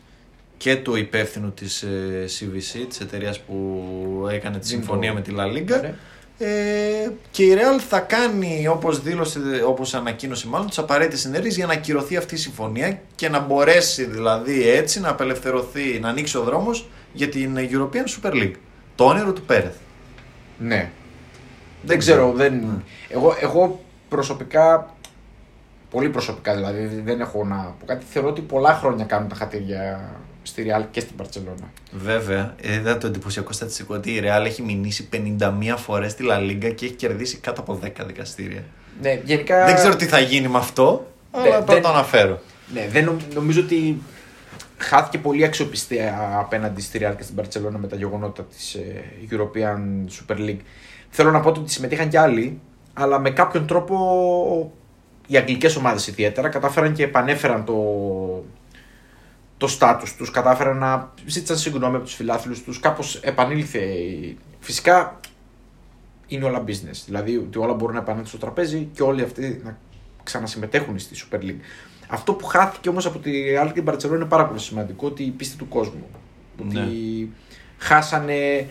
και του υπεύθυνου της ε, CVC, της εταιρείας που έκανε τη Ζήμπο. συμφωνία με τη La Liga. Ναι. Ε, και η Real θα κάνει, όπως δήλωσε, όπως ανακοίνωσε μάλλον, τις απαραίτητες ενέργειες για να ακυρωθεί αυτή η συμφωνία και να μπορέσει δηλαδή έτσι να απελευθερωθεί, να ανοίξει ο δρόμος για την European Super League. Το όνειρο του Πέρεθ. Ναι. Δεν ξέρω. Δεν... Εγώ, εγώ προσωπικά, πολύ προσωπικά δηλαδή, δεν έχω να πω κάτι. Θεωρώ ότι πολλά χρόνια κάνουν τα χατήρια στη Real και στην Barcelona. Βέβαια, είδα το εντυπωσιακό στατιστικό ότι η Real έχει μηνύσει 51 φορές στη La Liga και έχει κερδίσει κάτω από 10 δικαστήρια. Ναι, γενικά... Δεν ξέρω τι θα γίνει με αυτό, αλλά Δεν- πρέπει να δεν- το αναφέρω. Ναι, δεν νομ- νομίζω ότι χάθηκε πολύ αξιοπιστία απέναντι στη Real και στην Barcelona με τα γεγονότα της ε, European Super League. Θέλω να πω ότι συμμετείχαν κι άλλοι, αλλά με κάποιον τρόπο οι αγγλικές ομάδες ιδιαίτερα κατάφεραν και επανέφεραν το, το στάτους τους, κατάφεραν να ζήτησαν συγγνώμη από τους φιλάθλους τους, κάπως επανήλθε. η- Φυσικά είναι όλα business, δηλαδή ότι όλα μπορούν να επανέλθουν στο τραπέζι και όλοι αυτοί να ξανασυμμετέχουν στη Super League. Αυτό που χάθηκε όμως από τη Real και την Barcelona είναι πάρα πολύ σημαντικό, ότι η πίστη του κόσμου. Ότι Ναι. χάσανε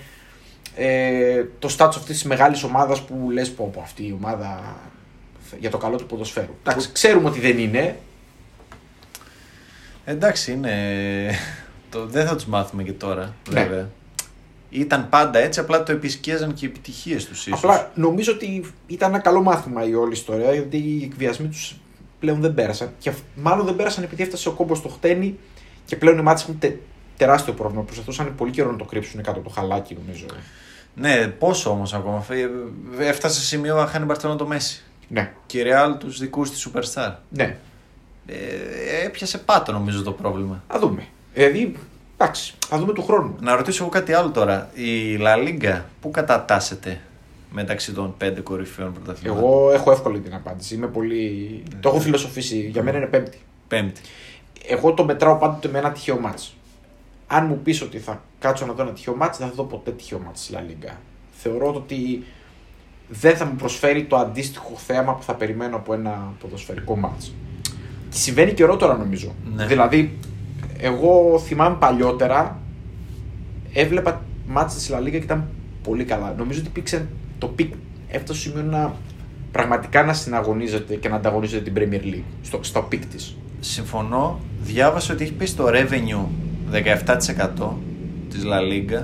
ε, το στάτους αυτής της μεγάλης ομάδας που λες πω, πω αυτή η ομάδα για το καλό του ποδοσφαίρου. Εντάξει, ξέρουμε ότι δεν είναι, Εντάξει, είναι. Το, δεν θα τους μάθουμε και τώρα, Ναι. βέβαια. Ήταν πάντα έτσι, απλά το επισκίαζαν και οι επιτυχίες τους ίσως. Απλά νομίζω ότι ήταν ένα καλό μάθημα η όλη ιστορία, γιατί οι εκβιασμοί τους πλέον δεν πέρασαν. Και αυ- μάλλον δεν πέρασαν επειδή έφτασε ο κόμπος στο χτένι και πλέον οι μάτσε έχουν τε- τεράστιο πρόβλημα. Προσπαθούσαν πολύ καιρό να το κρύψουν κάτω από το χαλάκι, νομίζω. Ναι, πόσο όμως ακόμα. Φε- Έφτασε σε σημείο να χάνει η Μπαρσελόνα το Μέση. Ναι, Και η Real τους δικούς της Superstar. ναι. Ε, έπιασε πάτο νομίζω το πρόβλημα. Α δούμε. Δηλαδή, εντάξει, θα δούμε του χρόνου. Να ρωτήσω εγώ κάτι άλλο τώρα. Η La Liga πού κατατάσσεται μεταξύ των πέντε κορυφαίων πρωταθλημάτων; Εγώ έχω εύκολη την απάντηση. Είμαι πολύ... Το έχω φιλοσοφήσει. Για μένα είναι πέμπτη. Πέμπτη. Εγώ το μετράω πάντοτε με ένα τυχαίο μάτς. Αν μου πεις ότι θα κάτσω να δω ένα τυχαίο μάτς, δεν θα δω ποτέ τυχαίο μάτς στη La Liga. Θεωρώ ότι δεν θα μου προσφέρει το αντίστοιχο θέαμα που θα περιμένω από ένα ποδοσφαιρικό μάτς. Και συμβαίνει καιρό τώρα νομίζω. Ναι. Δηλαδή, εγώ θυμάμαι παλιότερα, έβλεπα ματς της La Liga και ήταν πολύ καλά. Νομίζω ότι υπήρξε το peak, έφτασε στο σημείο να πραγματικά να συναγωνίζεται και να ανταγωνίζεται την Premier League στο, στο peak της. Συμφωνώ. Διάβασα ότι έχει πέσει το revenue 17% της La Liga.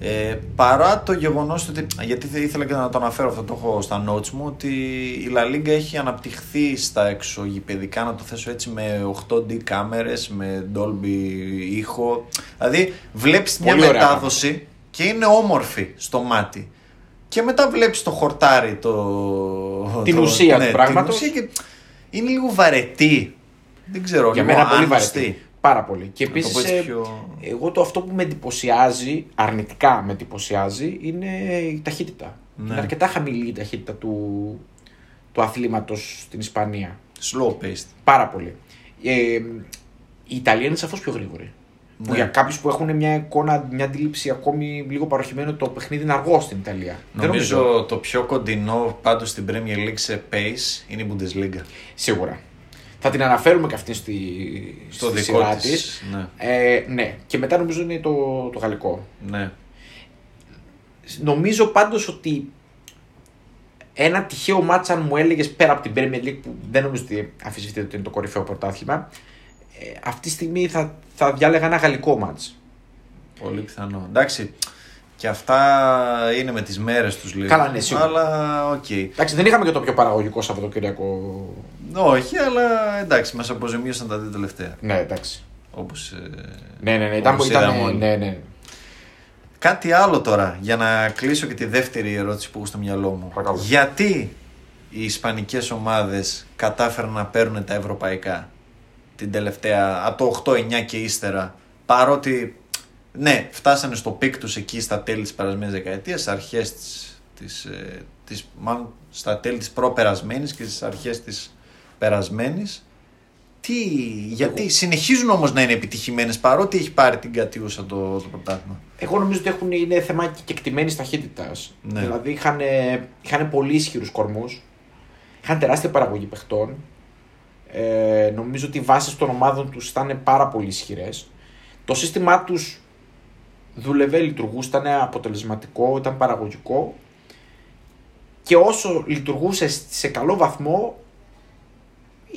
Ε, παρά το γεγονός ότι, γιατί θε- ήθελα και να το αναφέρω αυτό, το έχω στα notes μου, ότι η La Liga έχει αναπτυχθεί στα εξωγηπεδικά, να το θέσω έτσι, με 8D κάμερες, με Dolby ήχο. Δηλαδή βλέπεις μια Πολύ ωραία μετάδοση και είναι όμορφη στο μάτι. Και μετά βλέπεις το χορτάρι, το... Την το- ουσία του την πράγματος. ουσία και είναι λίγο βαρετή. Δεν ξέρω, Για λίγο μένα πολύ άγνωστη. βαρετή. Πάρα πολύ. Και Να το πω επίση, έτσι πιο- εγώ το αυτό που με εντυπωσιάζει, αρνητικά με εντυπωσιάζει, είναι η ταχύτητα. Ναι. Είναι αρκετά χαμηλή η ταχύτητα του, του αθλήματος στην Ισπανία. Slow paced. Πάρα πολύ. Ε, η Ιταλία είναι σαφώς πιο γρήγορη. Που Ναι. για κάποιους που έχουν μια εικόνα, μια αντίληψη ακόμη λίγο παροχημένη ότι το παιχνίδι είναι αργό στην Ιταλία. Δεν Νομίζω το πιο κοντινό πάντως στην Premier League σε pace είναι η Bundesliga. Σίγουρα. Θα την αναφέρουμε και αυτή στη, Στο στη δικό σειρά της, της. ναι. Ε, ναι. Και μετά νομίζω είναι το, το γαλλικό. Ναι. Νομίζω πάντως ότι ένα τυχαίο μάτσα αν μου έλεγες πέρα από την Premier League που δεν νομίζω ότι αμφισβητείται ότι είναι το κορυφαίο πρωτάθλημα ε, αυτή τη στιγμή θα, θα διάλεγα ένα γαλλικό ματς. Πολύ πιθανό. Εντάξει. Και αυτά είναι με τις μέρες τους λίγο. Καλά, ναι, σίγουρα. Αλλά οκ. Εντάξει, δεν είχαμε και το πιο παραγωγικό Σαββατοκύριακο. Όχι, αλλά εντάξει, μας αποζημίωσαν τα δύο τελευταία. Ναι, εντάξει. Όπως, ε, Ναι, ναι, ναι. Ήταν, όπως ήταν, είδαμε όλοι. ναι, ναι. Κάτι άλλο τώρα, για να κλείσω και τη δεύτερη ερώτηση που έχω στο μυαλό μου. Παρακαλώ. Γιατί οι ισπανικές ομάδες κατάφεραν να παίρνουν τα ευρωπαϊκά την τελευταία, από το 8-9 και ύστερα, παρότι ναι, φτάσανε στο peak τους εκεί στα τέλη της περασμένης δεκαετίας, αρχές της, της, ε, της, μάλλον στα τέλη της προπερασμένης και στις αρχές της περασμένης. Τι, γιατί συνεχίζουν όμως να είναι επιτυχημένες παρότι έχει πάρει την κατιούσα το, το πρωτάθλημα. Εγώ νομίζω ότι έχουν, είναι θέμα και κεκτημένης ταχύτητας. Ναι. Δηλαδή είχαν, είχαν πολύ ισχυρούς κορμούς. Είχαν τεράστια παραγωγή παιχτών. Ε, νομίζω ότι οι βάσεις των ομάδων τους ήταν πάρα πολύ ισχυρές. Το σύστημά τους δούλευε, λειτουργούσε, ήταν αποτελεσματικό, ήταν παραγωγικό. Και όσο λειτουργούσε σε καλό βαθμό,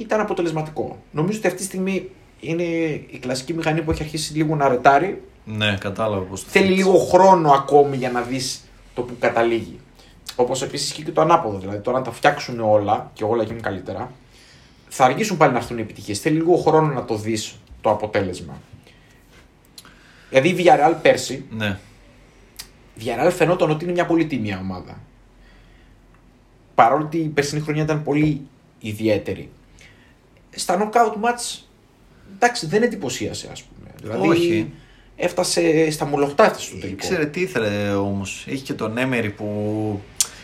ήταν αποτελεσματικό. Νομίζω ότι αυτή τη στιγμή είναι η κλασική μηχανή που έχει αρχίσει λίγο να ρετάρει Ναι, κατάλαβα πώς το θέλει θέτεις. λίγο χρόνο ακόμη για να δεις το που καταλήγει. Όπως επίσης και το ανάποδο. Δηλαδή, τώρα αν τα φτιάξουν όλα και όλα γίνουν καλύτερα, θα αργήσουν πάλι να έρθουν οι επιτυχίες. Θέλει λίγο χρόνο να το δεις το αποτέλεσμα. Δηλαδή, η Villarreal πέρσι, Ναι. η Villarreal φαινόταν ότι είναι μια πολύ τίμια ομάδα. Παρόλο ότι η περσινή χρονιά ήταν πολύ ιδιαίτερη. Στα knockout match, εντάξει, δεν εντυπωσίασε, ας πούμε. Δηλαδή, Όχι. έφτασε στα μολοχτά έφτασε στο τελικό. Ξέρετε τι ήθελε όμως. Έχει και τον Έμερι που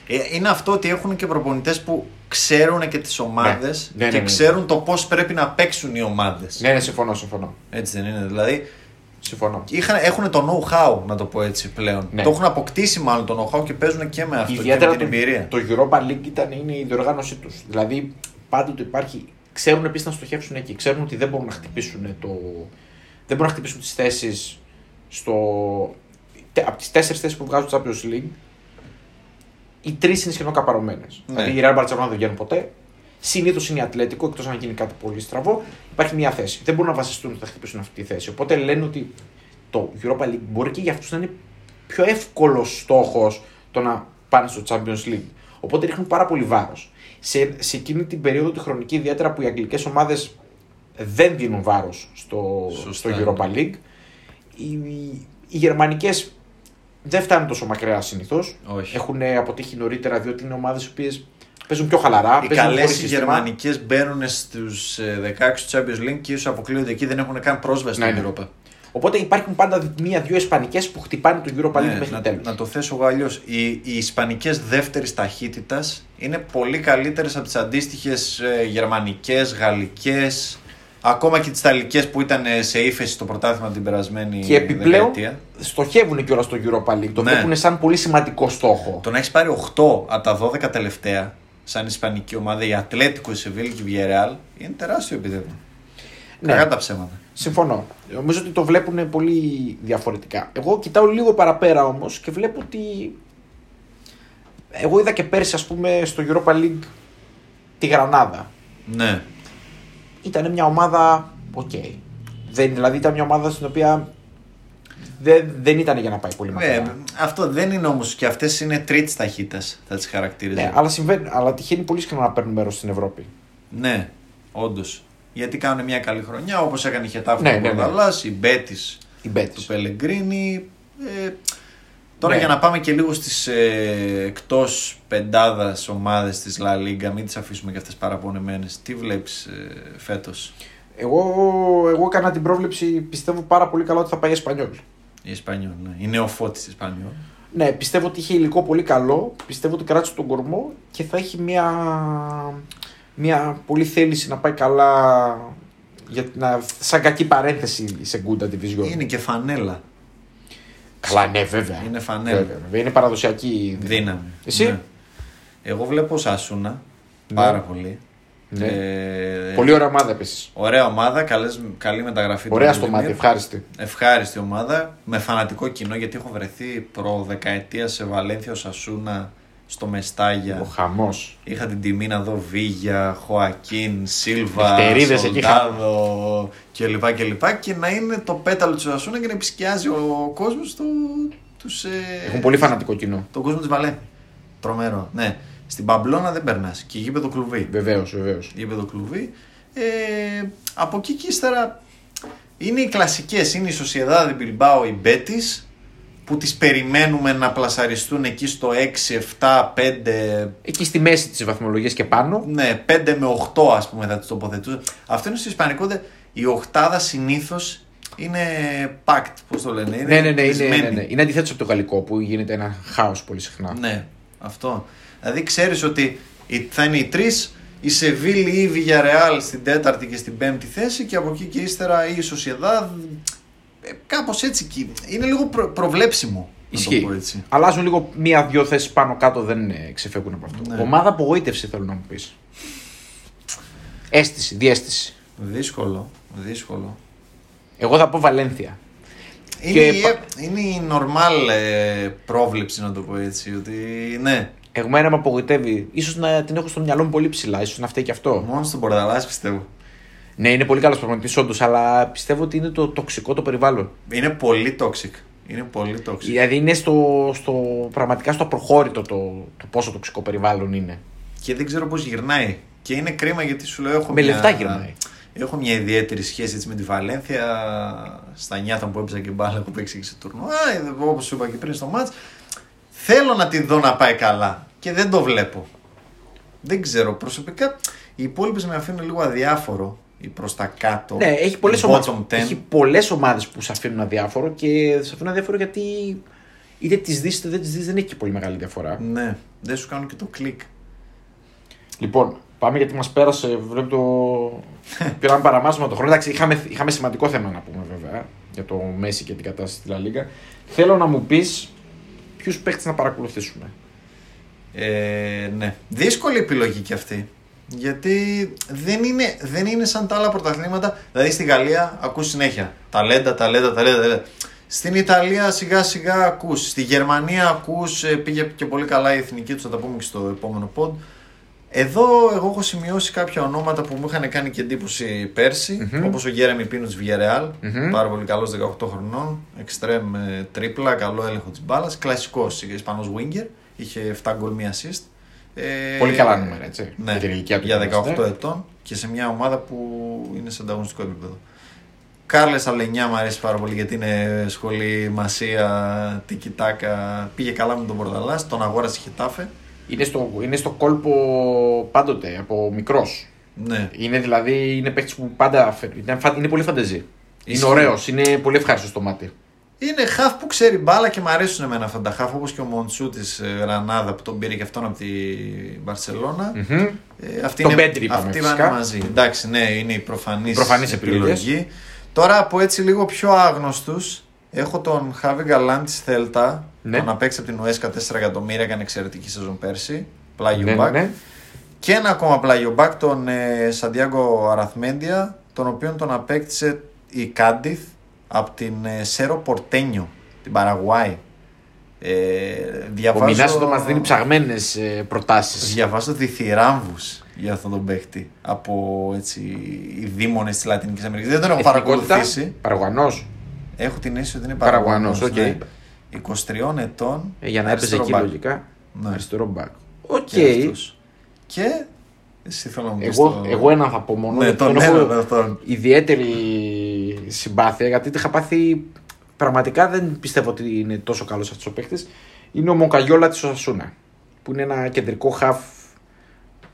Ε, Είναι αυτό ότι έχουν και προπονητές που ξέρουν και τις ομάδες Ναι, ναι, και ναι. ξέρουν το πώς πρέπει να παίξουν οι ομάδες. Ναι, ναι, συμφωνώ, συμφωνώ. Έτσι δεν είναι. Δηλαδή συμφωνώ. είχαν, έχουν το know-how, να το πω έτσι πλέον. Ναι. Το έχουν αποκτήσει μάλλον το know-how και παίζουν και με αυτό Ιδιαίτερα και με την εμπειρία. το, το Europa League ήταν, είναι η διοργάνωσή τους. Δηλαδή πάντοτε υπάρχει. Ξέρουν επίσης να στοχεύσουν εκεί. Ξέρουν ότι δεν μπορούν να χτυπήσουν το. Δεν μπορούν να χτυπήσουν τις θέσεις στο. τε- Από τις τέσσερις θέσεις που βγάζουν το Champions League, οι τρεις είναι σχεδόν καπαρωμένες. Ναι. Δηλαδή η Real Barcelona δεν βγαίνουν ποτέ. Συνήθως είναι η Ατλέτικο, εκτός αν γίνει κάτι πολύ στραβό. Υπάρχει μια θέση. Δεν μπορούν να βασιστούν ότι θα χτυπήσουν αυτή τη θέση. Οπότε λένε ότι το Europa League μπορεί και για αυτούς να είναι πιο εύκολος στόχος το να πάνε στο Champions League. Οπότε ρίχνουν πάρα πολύ βάρος. Σε, σε εκείνη την περίοδο τη χρονική, ιδιαίτερα που οι αγγλικές ομάδες δεν δίνουν βάρος στο, στο Σωστά. Europa League, οι, οι γερμανικές δεν φτάνουν τόσο μακριά συνήθως. Όχι. Έχουν αποτύχει νωρίτερα διότι είναι ομάδες οι οποίες παίζουν πιο χαλαρά. Οι παίζουν καλές χωρίς οι σύστημα. γερμανικές μπαίνουν στους 16 του Champions League και ίσως αποκλείονται εκεί, δεν έχουν καν πρόσβαση Ναι, στην ναι. Ευρώπη. Οπότε υπάρχουν πάντα μία-δύο Ισπανικές που χτυπάνε το Europa League Ναι, μέχρι να, τέλου. να το θέσω εγώ αλλιώς. Οι, οι Ισπανικές δεύτερης ταχύτητας είναι πολύ καλύτερες από τις αντίστοιχες ε, γερμανικές, γαλλικές, ακόμα και τις Ιταλικές που ήταν ε, σε ύφεση στο πρωτάθλημα την περασμένη Και επιπλέον δεκαετία. στοχεύουν κιόλας στο Europa League. Το Ναι. βλέπουν σαν πολύ σημαντικό στόχο. Το να έχεις πάρει 8 από τα 12 τελευταία, σαν Ισπανική ομάδα, η Ατλέτικο, η Σεβίλη και η Villarreal, είναι τεράστιο επιδεύμα. Ναι. Κακά τα ψέματα. Συμφωνώ. Νομίζω ότι το βλέπουν πολύ διαφορετικά. Εγώ κοιτάω λίγο παραπέρα όμως και βλέπω ότι. Εγώ είδα και πέρσι, ας πούμε, στο Europa League τη Γρανάδα. Ναι. Ήταν μια ομάδα. Οκ. Δεν, δηλαδή ήταν μια ομάδα στην οποία δεν, δεν ήταν για να πάει πολύ μακριά. Ναι, αυτό δεν είναι όμως και αυτές είναι τρίτης ταχύτητας, θα τις χαρακτήριζα. Ναι, αλλά, συμβαίνει, αλλά τυχαίνει πολύ συχνά να παίρνουν μέρος στην Ευρώπη. Ναι, όντως. Γιατί κάνουν μια καλή χρονιά όπως έκανε η Χετάφη Ναι, του ναι, ναι. Μπορδαλά, η Μπέτης Η του Μπέτη. Πελεγκρίνη. Ε, τώρα Ναι. για να πάμε και λίγο στις ε, εκτός πεντάδας ομάδες της La Liga, μην τις αφήσουμε και αυτές παραπονεμένες. Τι βλέπεις ε, φέτος; Εγώ, εγώ έκανα την πρόβλεψη, πιστεύω πάρα πολύ καλά ότι θα πάει η Εσπανιόλ. η Ισπανιόλ, ναι. η νεοφώτη της Ισπανιόλ. Ναι, πιστεύω ότι είχε υλικό πολύ καλό. Πιστεύω ότι κράτησε τον κορμό και θα έχει μια, μια πολύ θέληση να πάει καλά. Για να, σαν κακή παρένθεση σε Γκούντα Division. Είναι και φανέλα. Καλά, ναι, βέβαια. Είναι φανέλα. Βέβαια, βέβαια. Είναι παραδοσιακή Δύναμη. Εσύ; Ναι. Εγώ βλέπω Σασούνα πάρα πολύ. Ναι. Ε, Πολύ ωραία ομάδα επίσης. Ωραία ομάδα, καλές, καλή μεταγραφή. του Ωραία στο Βολodymyr. μάτι, ευχάριστη. Ευχάριστη ομάδα, με φανατικό κοινό γιατί έχω βρεθεί προ δεκαετία σε Βαλένθια, ο Σασούνα, στο Μεστάγια. Ο χαμός. Είχα την τιμή να δω Βίγια, Χωακίν, Σίλβα, Νυχτερίδες εκεί Σολτάδο κλπ. Και, λοιπά και να είναι το πέταλο του Σασούνα και να επισκιάζει ο κόσμος το, τους, ε, Έχουν πολύ φανατικό κοινό. τον κόσμο της Βαλένθια. Τρομερό. Ναι. Στην Παμπλώνα δεν περνάς. Και γήπεδο κλουβί. Βεβαίως, βεβαίως. γήπεδο κλουβί. Ε, από εκεί και ύστερα είναι οι κλασικές, είναι η Σοσιαδάδη Μπιλμπάο, η Μπέτης που τις περιμένουμε να πλασαριστούν εκεί στο 6, 7, 5, Εκεί στη μέση της βαθμολογίας και πάνω. ναι, 5 με 8 ας πούμε θα τις τοποθετούν. Αυτό είναι στο Ισπανικό, δε, η οχτάδα συνήθως είναι packed, πώς το λένε. Είναι Ναι, ναι, ναι, είναι, κλεισμένη. ναι, ναι. είναι αντιθέτως από το γαλλικό που γίνεται ένα χάος πολύ συχνά. Ναι, αυτό. Δηλαδή ξέρεις ότι η- θα είναι οι τρεις, η Σεβίλη ή η Villarreal στην τέταρτη και στην πέμπτη θέση και από εκεί και ύστερα η Σοσιαδάδ. Ε, κάπως έτσι εκεί. Είναι λίγο προ- προβλέψιμο. Να το Ισχύει. πω έτσι. Αλλάζουν λίγο μία-δύο θέσεις πάνω κάτω, δεν ε, ξεφεύγουν από αυτό. Ναι. Ομάδα απογοήτευση θέλω να μου πεις. Αίσθηση, διέστηση. Δύσκολο, δύσκολο. Εγώ θα πω Βαλένθια. Είναι, Και η, πα- είναι η normal ε, πρόβλεψη να το πω έτσι. Ότι ναι, Εμένα με απογοητεύει. σω να την έχω στο μυαλό μου πολύ ψηλά, ίσως να φταίει και αυτό. μόνος στον Μπορδαλάς πιστεύω. Ναι, είναι πολύ καλός προγραμματή όντως, αλλά πιστεύω ότι είναι το τοξικό το περιβάλλον. Είναι πολύ toxic. Είναι πολύ toxic. Δηλαδή είναι στο, στο, πραγματικά στο προχώρητο το, το πόσο τοξικό περιβάλλον είναι. Και δεν ξέρω πώς γυρνάει. Και είναι κρίμα γιατί σου λέω έχω Με μια... λεφτά γυρνάει. Έχω μια ιδιαίτερη σχέση έτσι, με τη Βαλένθια. Στα νιάτα που έπαιζα και μπάλα που παίξει και σε τουρνουά. Όπως σου είπα και πριν στο μάτς Θέλω να τη δω να πάει καλά. Και δεν το βλέπω. Δεν ξέρω. Προσωπικά οι υπόλοιπες με αφήνουν λίγο αδιάφορο ή προς τα κάτω. Ναι, έχει πολλές Οι ομάδες. bottom 10. Έχει πολλές ομάδες που σε αφήνουν αδιάφορο και σε αφήνουν αδιάφορο γιατί είτε τις δεις είτε δεν τις δεις, δεν έχει και πολύ μεγάλη διαφορά. Ναι, δεν σου κάνουν και το κλικ. Λοιπόν, πάμε γιατί μας πέρασε. Βλέπω το. Πήραμε παραμάζωμα το χρόνο. Εντάξει, είχαμε, είχαμε σημαντικό θέμα να πούμε βέβαια για το Μέση και την κατάσταση στη Λα Λίγκα. Θέλω να μου πεις ποιους παίχτες να παρακολουθήσουμε. Ε, ναι. Δύσκολη επιλογή και αυτή. Γιατί δεν είναι, δεν είναι σαν τα άλλα πρωταθλήματα. Δηλαδή στη Γαλλία ακούς συνέχεια. Ταλέντα, ταλέντα, ταλέντα. ταλέντα. Στην Ιταλία σιγά σιγά ακούς. Στη Γερμανία ακούς. ε, Πήγε και πολύ καλά η εθνική τους, θα τα πούμε και στο επόμενο pod. Εδώ εγώ έχω σημειώσει κάποια ονόματα που μου είχαν κάνει και εντύπωση πέρσι, Μμμ. όπως ο Γκέρεμι Πίνο τη Villarreal, Μμμ. πάρα πολύ καλός 18 χρονών, εξτρέμ ε, τρίπλα, καλό έλεγχο της μπάλας, κλασικός Ισπανός winger, είχε 7 γκολ μία assist. Ε, Πολύ καλά νούμερα, έτσι. Ναι, Για την ηλικία του για και 18 είμαστε. ετών και σε μια ομάδα που είναι σε ανταγωνιστικό επίπεδο. Κάρλες Αλενιά μου αρέσει πάρα πολύ γιατί είναι σχολή Μασία, Τίκι Τάκα. Πήγε καλά με τον Πορταλά, τον αγόρασε η Χετάφε. Είναι στο, είναι στο κόλπο πάντοτε από μικρός. Ναι, Είναι δηλαδή είναι παίχτη που πάντα. φε- Είναι, φα- είναι πολύ φαντεζή. Είναι Ισχύει. ωραίος, είναι πολύ ευχάριστο στο μάτι. Είναι χαφ που ξέρει μπάλα και μου αρέσουν εμένα αυτά τα χαφ όπως και ο Μοντσού της Ρανάδα που τον πήρε και αυτόν από την Μπαρσελόνα. Μμμ. Ε, αυτή Τον είναι, Πέντρι είπαμε αυτή φυσικά. είναι μαζί. Εντάξει, ναι, είναι η προφανής Προφανείς επιλογή. Τώρα από έτσι λίγο πιο άγνωστους, έχω τον Χάβι Γκαλάν της Θέλτα. Ναι. Τον απέξε από την Ουέσκα 4 εκατομμύρια, έκανε εξαιρετική σεζόν πέρσι. Πλάγιο Ναι, ναι, μπακ. ναι. Και ένα ακόμα πλάγιο μπακ, τον ε, Σαντιάγκο Αραθμέντια, τον οποίο τον απέκτησε η Κάντιθ από την ε, Σέρο Πορτένιο, την Παραγουάη. Ε, Ο διαβάζω... Μινάς εδώ μας δίνει ψαγμένες προτάσεις. Διαβάζω διθυράμβους για αυτόν τον παίχτη από έτσι, οι δήμονες της Λατινικής Αμερικής. Δεν τον έχω παρακολουθήσει. Παραγωγανό. Έχω την αίσθηση ότι είναι Παραγουανός, παραγωγός. οκ. ναι. 23 ετών. Ε, για να έπαιζε αριστερό εκεί μπακ. λογικά. Ναι. Αριστερό μπακ. Οκ. Και, αυτός. και εσύ θέλω να μου πεις Εγώ, το- εγώ έναν θα πω μόνο. Ναι, γιατί τον τον έχω έναν αυτόν. ιδιαίτερη συμπάθεια γιατί το είχα πάθει. Πραγματικά δεν πιστεύω ότι είναι τόσο καλός αυτός ο παίχτη. Είναι ο Μοκαγιόλα της Οσασούνα. Που είναι ένα κεντρικό χαφ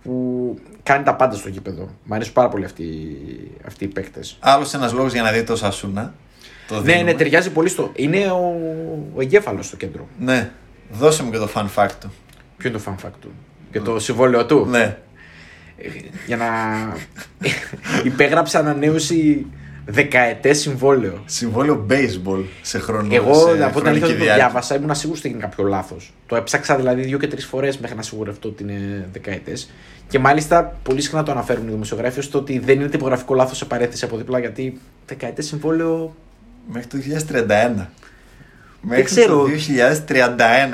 που κάνει τα πάντα στο γήπεδο. Μ' αρέσουν πάρα πολύ αυτοί, αυτοί οι παίκτες. Άλλος ένας λόγος για να δείτε το Σασούνα. Το Ναι, δίνουμε. ναι, ταιριάζει πολύ στο. Είναι ο, ο εγκέφαλος στο κέντρο. Ναι. Δώσε μου και το fun fact του. Ποιο είναι το fun fact του; Και το συμβόλαιο του; Ναι. Για να. υπέγραψε ανανέωση δεκαετές συμβόλαιο. Συμβόλαιο baseball σε χρόνο. Εγώ σε από την χρονική αλήθεια το διάρκεια. διάβασα, ήμουν σίγουρος ότι έγινε κάποιο λάθος. Το έψαξα δηλαδή δύο και τρεις φορές μέχρι να σιγουρευτώ ότι είναι δεκαετές. Και μάλιστα πολύ συχνά το αναφέρουν οι δημοσιογράφοι στο ότι δεν είναι τυπογραφικό λάθος σε παρέθεση από δίπλα γιατί δεκαετές συμβόλαιο. Μέχρι το 2031. Μέχρι ξέρω. το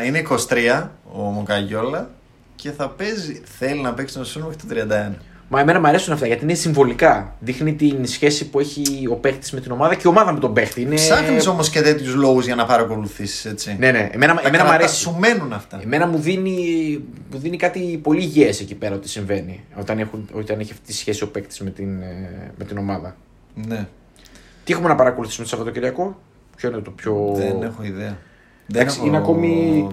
2031. Είναι 23 ο Μοκαγιόλα και θα παίζει, θέλει να παίξει τον Σούνο μέχρι το 31. Μα εμένα μου αρέσουν αυτά γιατί είναι συμβολικά. Δείχνει την σχέση που έχει ο παίχτης με την ομάδα και η ομάδα με τον παίχτη. Είναι... Ψάχνεις όμως και τέτοιους λόγους για να παρακολουθήσεις, έτσι. Ναι, ναι. Εμένα, Τα εμένα μου κρατά- αρέσει. Σου μένουν αυτά. Εμένα μου δίνει, μου δίνει κάτι πολύ υγιές εκεί πέρα ότι συμβαίνει. Όταν, έχουν, όταν έχει αυτή τη σχέση ο παίκτη με την, ε, με την ομάδα. Ναι. Τι έχουμε να παρακολουθήσουμε το Σαββατοκυριακό, Ποιο είναι το πιο. Δεν έχω ιδέα. Εντάξει, έχω- είναι ακόμη.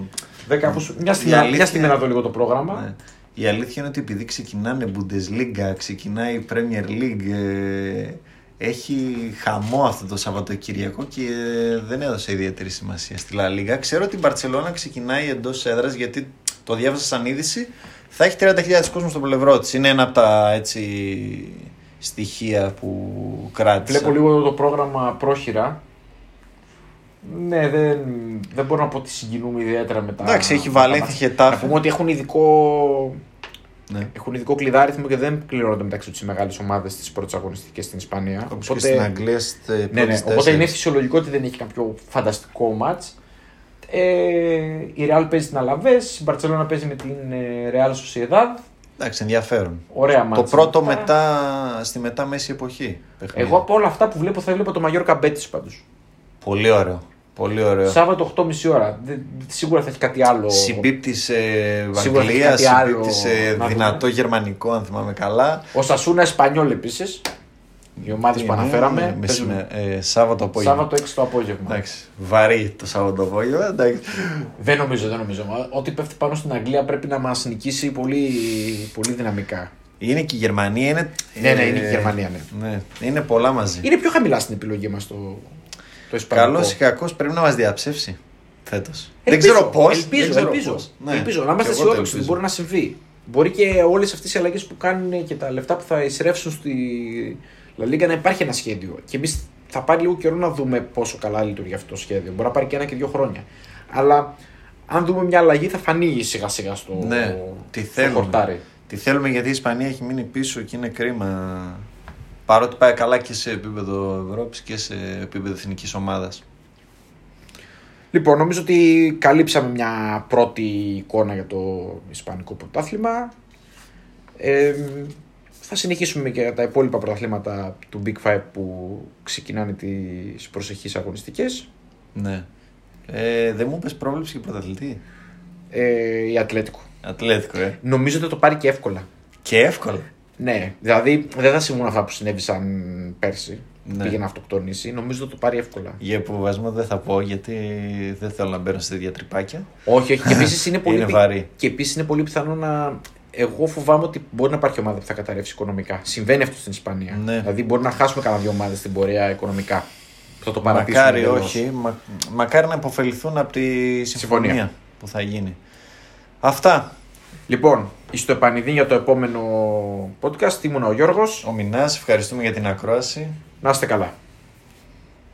Δέκα, αφού- μια, στιγμή, Η αλήθεια- μια στιγμή να δω λίγο το πρόγραμμα. Ναι. Η αλήθεια είναι ότι επειδή ξεκινάνε Bundesliga, ξεκινάει Premier League, ε, έχει χαμό αυτό το Σαββατοκύριακο και ε, δεν έδωσε ιδιαίτερη σημασία στη La Liga. Ξέρω ότι η Μπαρσελόνα ξεκινάει εντός έδρας γιατί το διάβασα σαν είδηση. Θα έχει 30.000 κόσμος στο πλευρό της. Είναι ένα από τα έτσι, στοιχεία που κράτησα. Βλέπω λίγο το πρόγραμμα πρόχειρα. Ναι, δεν, δεν μπορώ να πω ότι συγκινούμε ιδιαίτερα με τα. Εντάξει, έχει με τα Βαλένθια, μάτια. Χετάφε. Να πούμε ότι έχουν ειδικό, Ναι. έχουν ειδικό κλειδάριθμο και δεν κληρώνονται μεταξύ τους οι μεγάλες ομάδες τη πρώτη αγωνιστική στην Ισπανία. Όπως και στην Αγγλία στις Ναι, ναι. πρώτες Οπότε τέσσερις. είναι φυσιολογικό ότι δεν έχει κάποιο φανταστικό μάτς. Ε, η Real παίζει την Αλαβές, η Μπαρσελόνα παίζει με την ε, Real Sociedad. Εντάξει, ενδιαφέρον. Ωραία Το μάτς. πρώτο αυτά. μετά, στη μετά μέση εποχή. παιχνίδι. Εγώ από όλα αυτά που βλέπω θα βλέπω το Μαγιόρκα Μπέτη πάντως. Πολύ ωραίο. Πολύ ωραίο. Σάββατο 8.30 ώρα. Δεν, σίγουρα θα έχει κάτι άλλο. Συμπίπτεις σε Σίγουρα έχει Ευαγγελία, κάτι άλλο συμπίπτεις σε να δυνατό δούμε. γερμανικό, αν θυμάμαι καλά. Ο Σασούνα Εσπανιόλ επίσης. Οι ομάδες που Είναι αναφέραμε. μεσημέ- παίζουν ε, Σάββατο απόγευμα. Σάββατο 6 το απόγευμα. Εντάξει, βαρύ το Σάββατο απόγευμα. Εντάξει. Δεν νομίζω, δεν νομίζω. Μα Ό,τι πέφτει πάνω στην Αγγλία πρέπει να μας νικήσει πολύ, πολύ δυναμικά. Είναι και η Γερμανία. Είναι, Ναι, ναι, είναι και η Γερμανία, ναι. ναι. Είναι πολλά μαζί. Είναι πιο χαμηλά στην επιλογή μας το, το Ισπανικό. Καλός ή κακός πρέπει να μας διαψεύσει. φέτος. Δεν ξέρω πώς. Ελπίζω, ελπίζω. Ναι. ελπίζω. Να είμαστε Και εγώ το αισιόδοξοι ότι ελπίζω. μπορεί να συμβεί. Μπορεί και όλες αυτές οι αλλαγές που κάνουν και τα λεφτά που θα εισρεύσουν στη La Liga να υπάρχει ένα σχέδιο. Και εμείς θα πάρει λίγο καιρό να δούμε πόσο καλά λειτουργεί αυτό το σχέδιο. Μπορεί να πάρει και ένα και δύο χρόνια. Αλλά αν δούμε μια αλλαγή θα φανεί σιγά σιγά στο, Ναι, τι στο θέλουμε. χορτάρι. Τι θέλουμε γιατί η Ισπανία έχει μείνει πίσω και είναι κρίμα. Παρότι πάει καλά και σε επίπεδο Ευρώπης και σε επίπεδο εθνικής ομάδας. Λοιπόν, νομίζω ότι καλύψαμε μια πρώτη εικόνα για το Ισπανικό πρωτάθλημα. Ε, θα συνεχίσουμε και τα υπόλοιπα πρωταθλήματα του Big Five που ξεκινάνε τις προσεχείς αγωνιστικές. Ναι. Ε, δεν μου πες πρόβλεψη για πρωταθλητή. Ε, η Ατλέτικο. Ατλέτικο, ε. Νομίζω ότι θα το πάρει και εύκολα. Και εύκολα. Ναι, δηλαδή δεν θα συμβούν αυτά που συνέβησαν πέρσι. Που Ναι. πήγε να αυτοκτονήσει. Νομίζω ότι θα το πάρει εύκολα. Για υποβασμό δεν θα πω γιατί δεν θέλω να μπαίνω σε τέτοια τρυπάκια. Όχι, όχι. Και επίσης είναι πολύ. Είναι πι- βαρύ. Και επίσης είναι πολύ πιθανό να. Εγώ φοβάμαι ότι μπορεί να υπάρχει ομάδα που θα καταρρεύσει οικονομικά. Συμβαίνει αυτό στην Ισπανία. Ναι. Δηλαδή μπορεί να χάσουμε κανένα δύο ομάδες στην πορεία οικονομικά. Θα το παρατήσουμε. Μακάρι εντελώς. όχι. Μα, μακάρι να υποφεληθούν από τη συμφωνία, Συμφωνία. που θα γίνει. Αυτά. Λοιπόν, στο επανειδή για το επόμενο podcast ήμουν ο Γιώργος. Ο Μινάς, ευχαριστούμε για την ακρόαση. Να είστε καλά.